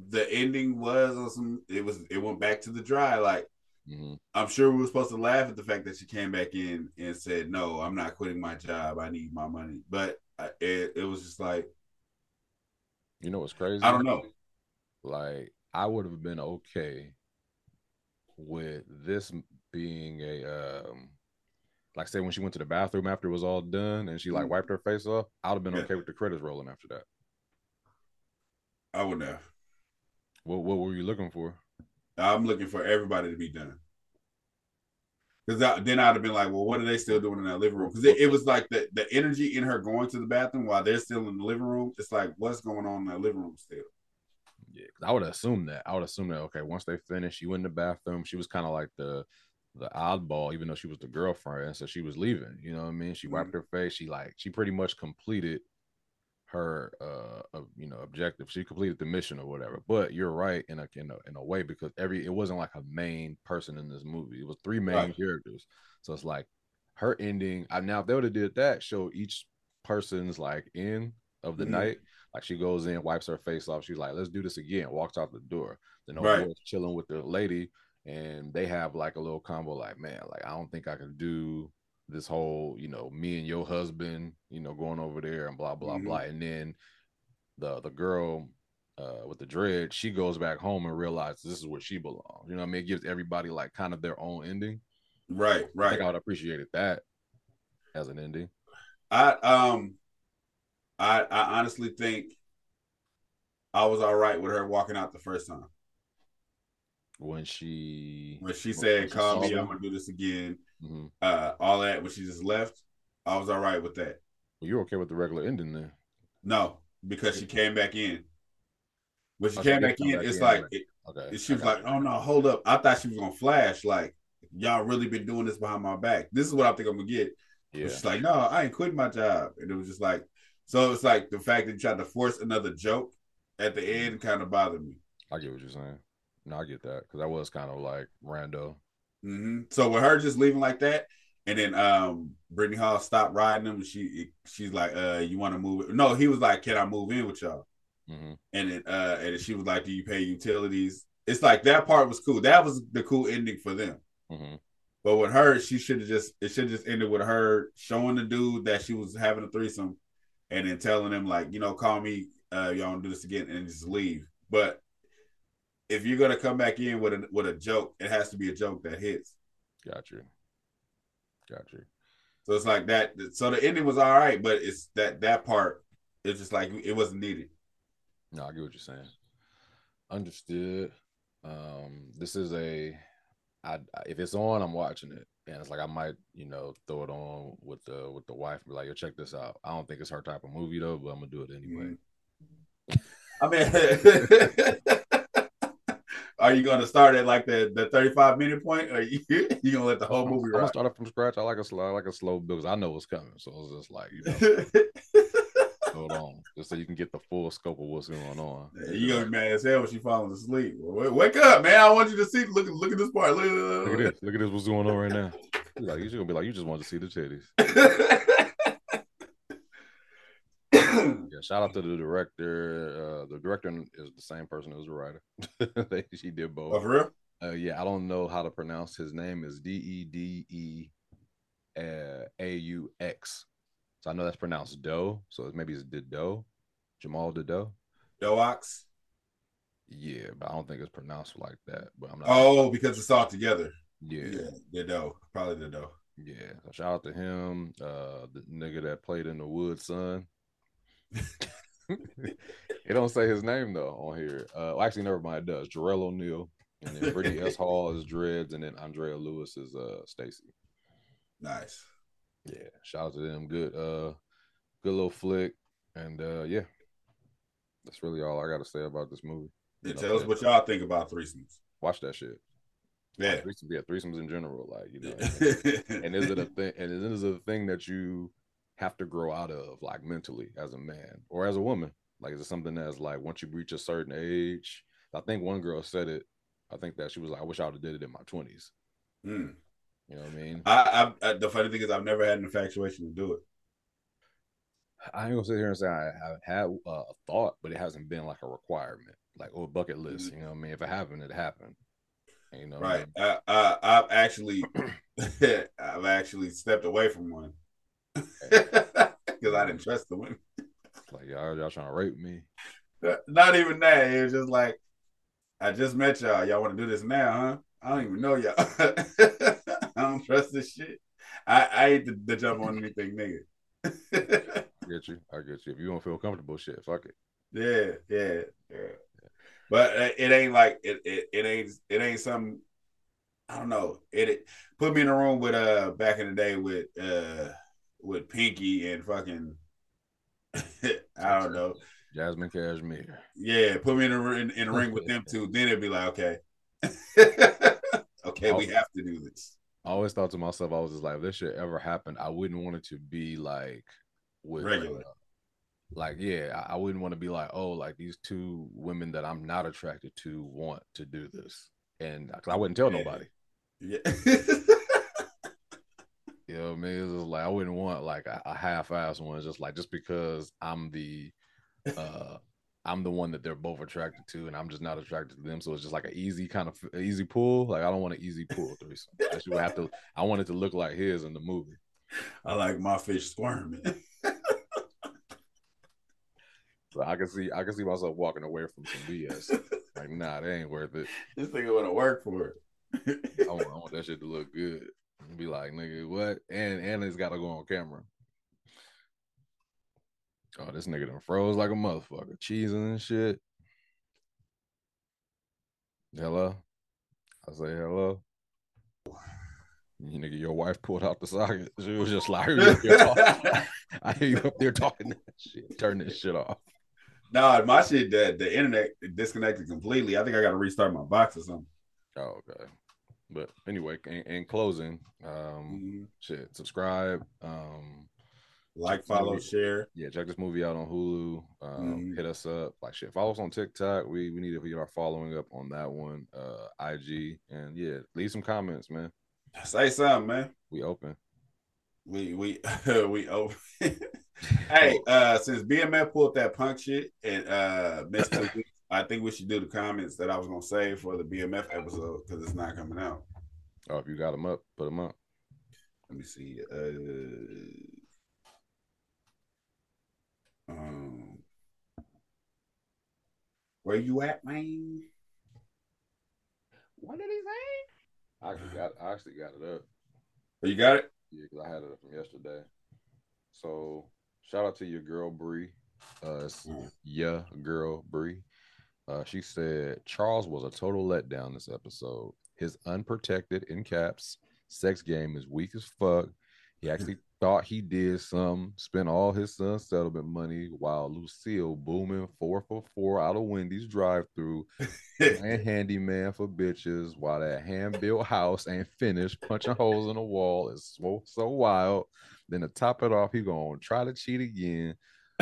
the ending was on some it was it went back to the dry like hmm I'm sure we were supposed to laugh at the fact that she came back in and said no I'm not quitting my job I need my money but it, it was just like You know what's crazy? I don't know Like I would have been okay with this being a um like say when she went to the bathroom after it was all done and she like Mhm. wiped her face off, I would have been okay with the credits rolling after that. I wouldn't have What what were you looking for? I'm looking for everybody to be done. Because then I'd have been like, well, what are they still doing in that living room? Because it, it was like the, the energy in her going to the bathroom while they're still in the living room. It's like, what's going on in that living room still? Yeah, I would assume that. I would assume that okay, once they finished, she went in the bathroom. She was kind of like the the oddball, even though she was the girlfriend, so she was leaving. You know what I mean? She wiped mm-hmm. her face. She like she pretty much completed her uh, uh you know objective. She completed the mission or whatever. But you're right in a in a in a way because every it wasn't like a main person in this movie. It was three main Right. characters. So it's like her ending. I now if they would have did that, show each person's like end of the Mhm. night. Like she goes in, wipes her face off. She's like, "Let's do this again." Walks out the door. Then old Right. chilling with the lady, and they have like a little combo. Like, man, like I don't think I can do this whole, you know, me and your husband, you know, going over there and blah blah Mhm. blah. And then the the girl uh with the dread, she goes back home and realizes this is where she belongs. You know what I mean? It gives everybody like kind of their own ending. Right, I right. think I would appreciated that as an ending. I um I I honestly think I was all right with her walking out the first time. When she When she said, Call me. I'm gonna do this again. Mhm. Uh all that when she just left, I was all right with that. Well, you're okay with the regular ending then? No, because she came back in. When she Oh, came did back in, back it's in, like it, Okay. she was like, you. "Oh no, hold up! I thought she was gonna flash. Like y'all really been doing this behind my back. This is what I think I'm gonna get." yeah. She's like, "No, I ain't quitting my job." And it was just like, so it's like the fact that you tried to force another joke at the end kind of bothered me. I get what you're saying. No, I get that because that was kind of like rando. Hmm So with her just leaving like that, and then um Brittany Hall stopped riding him, and she she's like, "Uh, you want to move?" It? No, he was like, "Can I move in with y'all?" hmm And then uh, and she was like, "Do you pay utilities?" It's like that part was cool. That was the cool ending for them. hmm But with her, she should have just it should have just ended with her showing the dude that she was having a threesome, and then telling him like, you know, call me, uh, y'all to do this again, and just leave. But if you're gonna come back in with a with a joke, it has to be a joke that hits. Got you. Got you. So it's like that. So the ending was all right, but it's that that part. It's just like it wasn't needed. No, I get what you're saying. Understood. Um, this is a, I if it's on, I'm watching it, and it's like I might, you know, throw it on with the with the wife, be like, "Yo, check this out." I don't think it's her type of movie though, but I'm gonna do it anyway. I mean, are you gonna start at like the, the 35 minute point or you, you gonna let the whole movie I'm gonna start it from scratch. I like a slow, I like a slow build 'cause I know what's coming. So it's just like you know, hold on, just so you can get the full scope of what's going on. you gonna be mad as hell when she falling asleep. Wake, wake up, man. I want you to see look look at this part. Look, Look look, at this. Look at this. What's going on right now? He's Like you're gonna be like, you just want to see the titties. Shout out to the director. Uh, the director is the same person as the writer. They- she did oh, both. for real? Uh, yeah, I don't know how to pronounce his name. Is D E D E uh, A U X. So I know that's pronounced Doe. So maybe it's Dido, Jamal Dido. Doax. Yeah, but I don't think it's pronounced like that. But I'm not. Oh, because it's all together. yeah, Yeah, dough. Probably the dough. yeah. So shout out to him. Uh, the nigga that played in the Wood Son. it don't say his name though on here. Uh, well, actually, never mind. It does. Jarrell O'Neal, and then Brittany S. Hall is Dreads, and then Andrea Lewis is uh Stacy. Nice. Yeah, shout out to them. Good, uh, good little flick, and uh, yeah, that's really all I got to say about this movie. Yeah, tell us what y'all think about threesomes. Watch that shit. Yeah. threesomes, yeah, threesomes in general, like you know. and is it a thing? And is it a thing that you have to grow out of, like mentally, as a man or as a woman? Like, is it something that's like once you reach a certain age? I think one girl said it. I think that she was like, "I wish I would have did it in my 20s. Hmm. You know what I mean? I, I, I, the funny thing is, I've never had an infatuation to do it. I ain't gonna sit here and say I haven't had uh, a thought, but it hasn't been like a requirement, like or a bucket list. You know what I mean? If it happened, it happened. You know, Right. I, I, I've actually, I've actually stepped away from one because I didn't trust the women. Like y'all, y'all trying to rape me? Not even that. It was just like, I just met y'all. Y'all want to do this now, huh? I don't even know y'all. I don't trust this shit. I, I hate to, to jump on anything nigga. I get you. I get you. If you don't feel comfortable, shit, fuck it. Yeah, yeah, yeah. But uh, it ain't like it, it. It ain't. It ain't something. I don't know. It, it put me in a room with uh back in the day with uh with Pinky and fucking. I don't know. Jasmine Cashmere. Yeah, put me in a in, in a ring with them too. Then it'd be like, okay, okay, we have to do this. I always thought to myself, I was just like, if this shit ever happened, I wouldn't want it to be like with Regular. uh, like, yeah, I, wouldn't want to be like, oh, like these two women that I'm not attracted to want to do this, and 'cause I wouldn't tell Yeah. nobody. Yeah. You know what I mean? It's just like I wouldn't want like a, a half-ass one, just like just because I'm the uh I'm the one that they're both attracted to, and I'm just not attracted to them. So it's just like an easy kind of easy pull. Like I don't want an easy pull threesome. That shit would have to. I want it to look like his in the movie. I like my fish squirming. So I can see I can see myself walking away from some BS. Like nah, that ain't worth it. this nigga want to work for it. I want, I want that shit to look good. Be like nigga, what? And and it's got to go on camera. Oh, this nigga done froze like a motherfucker, cheesing and shit. Hello, I say hello. You nigga, your wife pulled out the socket. She was just like, I hear you up there talking, you up talking that shit. Turn this shit off. Nah, my shit, the, the internet disconnected completely. I think I got to restart my box or something. Oh, okay. But anyway, in, in closing, um, shit, subscribe. Um, Like, follow, share. yeah, check this movie out on Hulu. Um, Mhm. Hit us up, like shit. Follow us on TikTok. We we need to get our following up on that one. Uh, IG and yeah, leave some comments, man. Say something, man. We open. We we we open. hey, uh, since BMF pulled that punk shit and uh missed I think we should do the comments that I was gonna say for the BMF episode because it's not coming out. Oh, if you got them up, put them up. Let me see. Uh, um, where you at, man? What did he say? I actually got I actually got it up. Oh, You got it? Yeah, because I had it up from yesterday. So shout out to your girl Bree. Uh, it's Mm. yeah, girl Bree. Uh, she said Charles was a total letdown this episode. His unprotected in caps sex game is weak as fuck. He actually thought he did some, spent all his son's settlement money while Lucille booming four for four out of Wendy's drive through and handyman for bitches while that hand built house ain't finished, punching holes in the wall is so, so wild. Then to top it off, he gonna try to cheat again.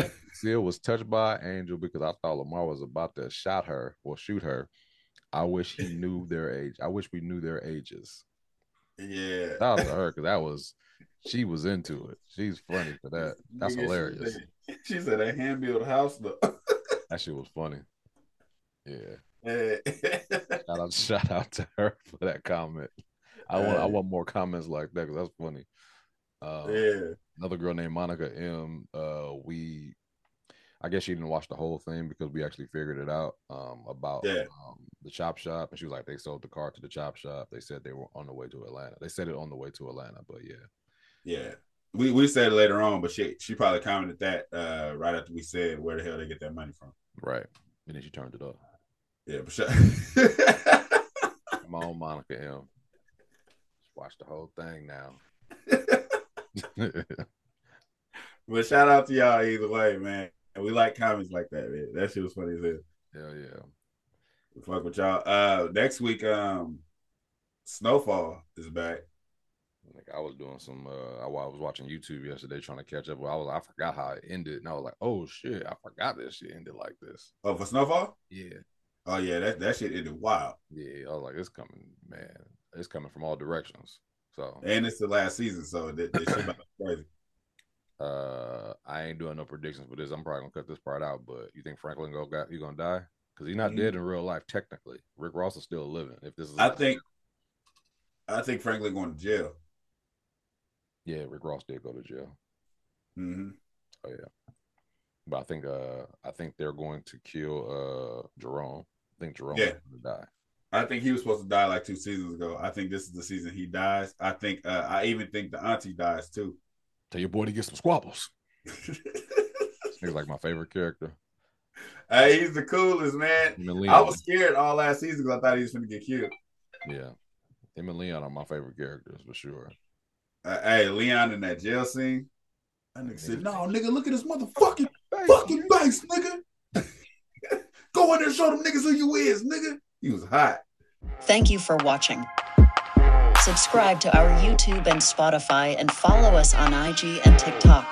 Lucille was touched by an angel because I thought Lamar was about to shot her or shoot her. I wish he knew their age. I wish we knew their ages. yeah. That was her because that was she was into it. She's funny for that. That's she hilarious. She said a hand built house though. That shit was funny. Yeah. Yeah. Shout out, shout out to her for that comment. I want I want more comments like that because that's funny. Um, yeah. another girl named Monica M. Uh, we, I guess she didn't watch the whole thing because we actually figured it out. Um, about Yeah. um, the chop shop, and she was like, they sold the car to the chop shop. They said they were on the way to Atlanta. They said it on the way to Atlanta, but yeah, Yeah. We we said it later on, but she she probably commented that uh right after we said where the hell they get that money from. right. And then she turned it up. Yeah, but she- Come on, Monica M. Just watch the whole thing now. but shout out to y'all either way, man. And we like comments like that, man. That shit was funny as hell. Hell yeah. Fuck with y'all. Uh next week, um Snowfall is back. Like I was doing some uh I I was watching YouTube yesterday trying to catch up. I was I forgot how it ended and I was like, oh shit, I forgot this shit ended like this. Oh, for Snowfall? Yeah. Oh yeah, that, that shit ended wild. Yeah. I was like, it's coming, man. It's coming from all directions. So And it's the last season, so that, that shit about crazy. uh I ain't doing no predictions for this. I'm probably gonna cut this part out, but you think Franklin go got you gonna die? Because he's not Mhm. dead in real life, technically. Rick Ross is still living. If this is I think I think Franklin going to jail. yeah, Rick Ross did go to jail. hmm Oh yeah. But I think uh I think they're going to kill uh Jerome. I think Jerome Yeah. is gonna die. I think he was supposed to die like two seasons ago. I think this is the season he dies. I think uh, I even think the auntie dies too. Tell your boy to get some squabbles. He's like my favorite character. hey, he's the coolest man. Him and Leon. I was scared all last season because I thought he was going to get killed. yeah. Him and Leon are my favorite characters for sure. Uh, hey, Leon in that jail scene. That nigga said, "No, nigga, look at this motherfucking fucking base, nigga. Go in there and show them niggas who you is, nigga." He was hot. Thank you for watching. Subscribe to our YouTube and Spotify and follow us on IG and TikTok.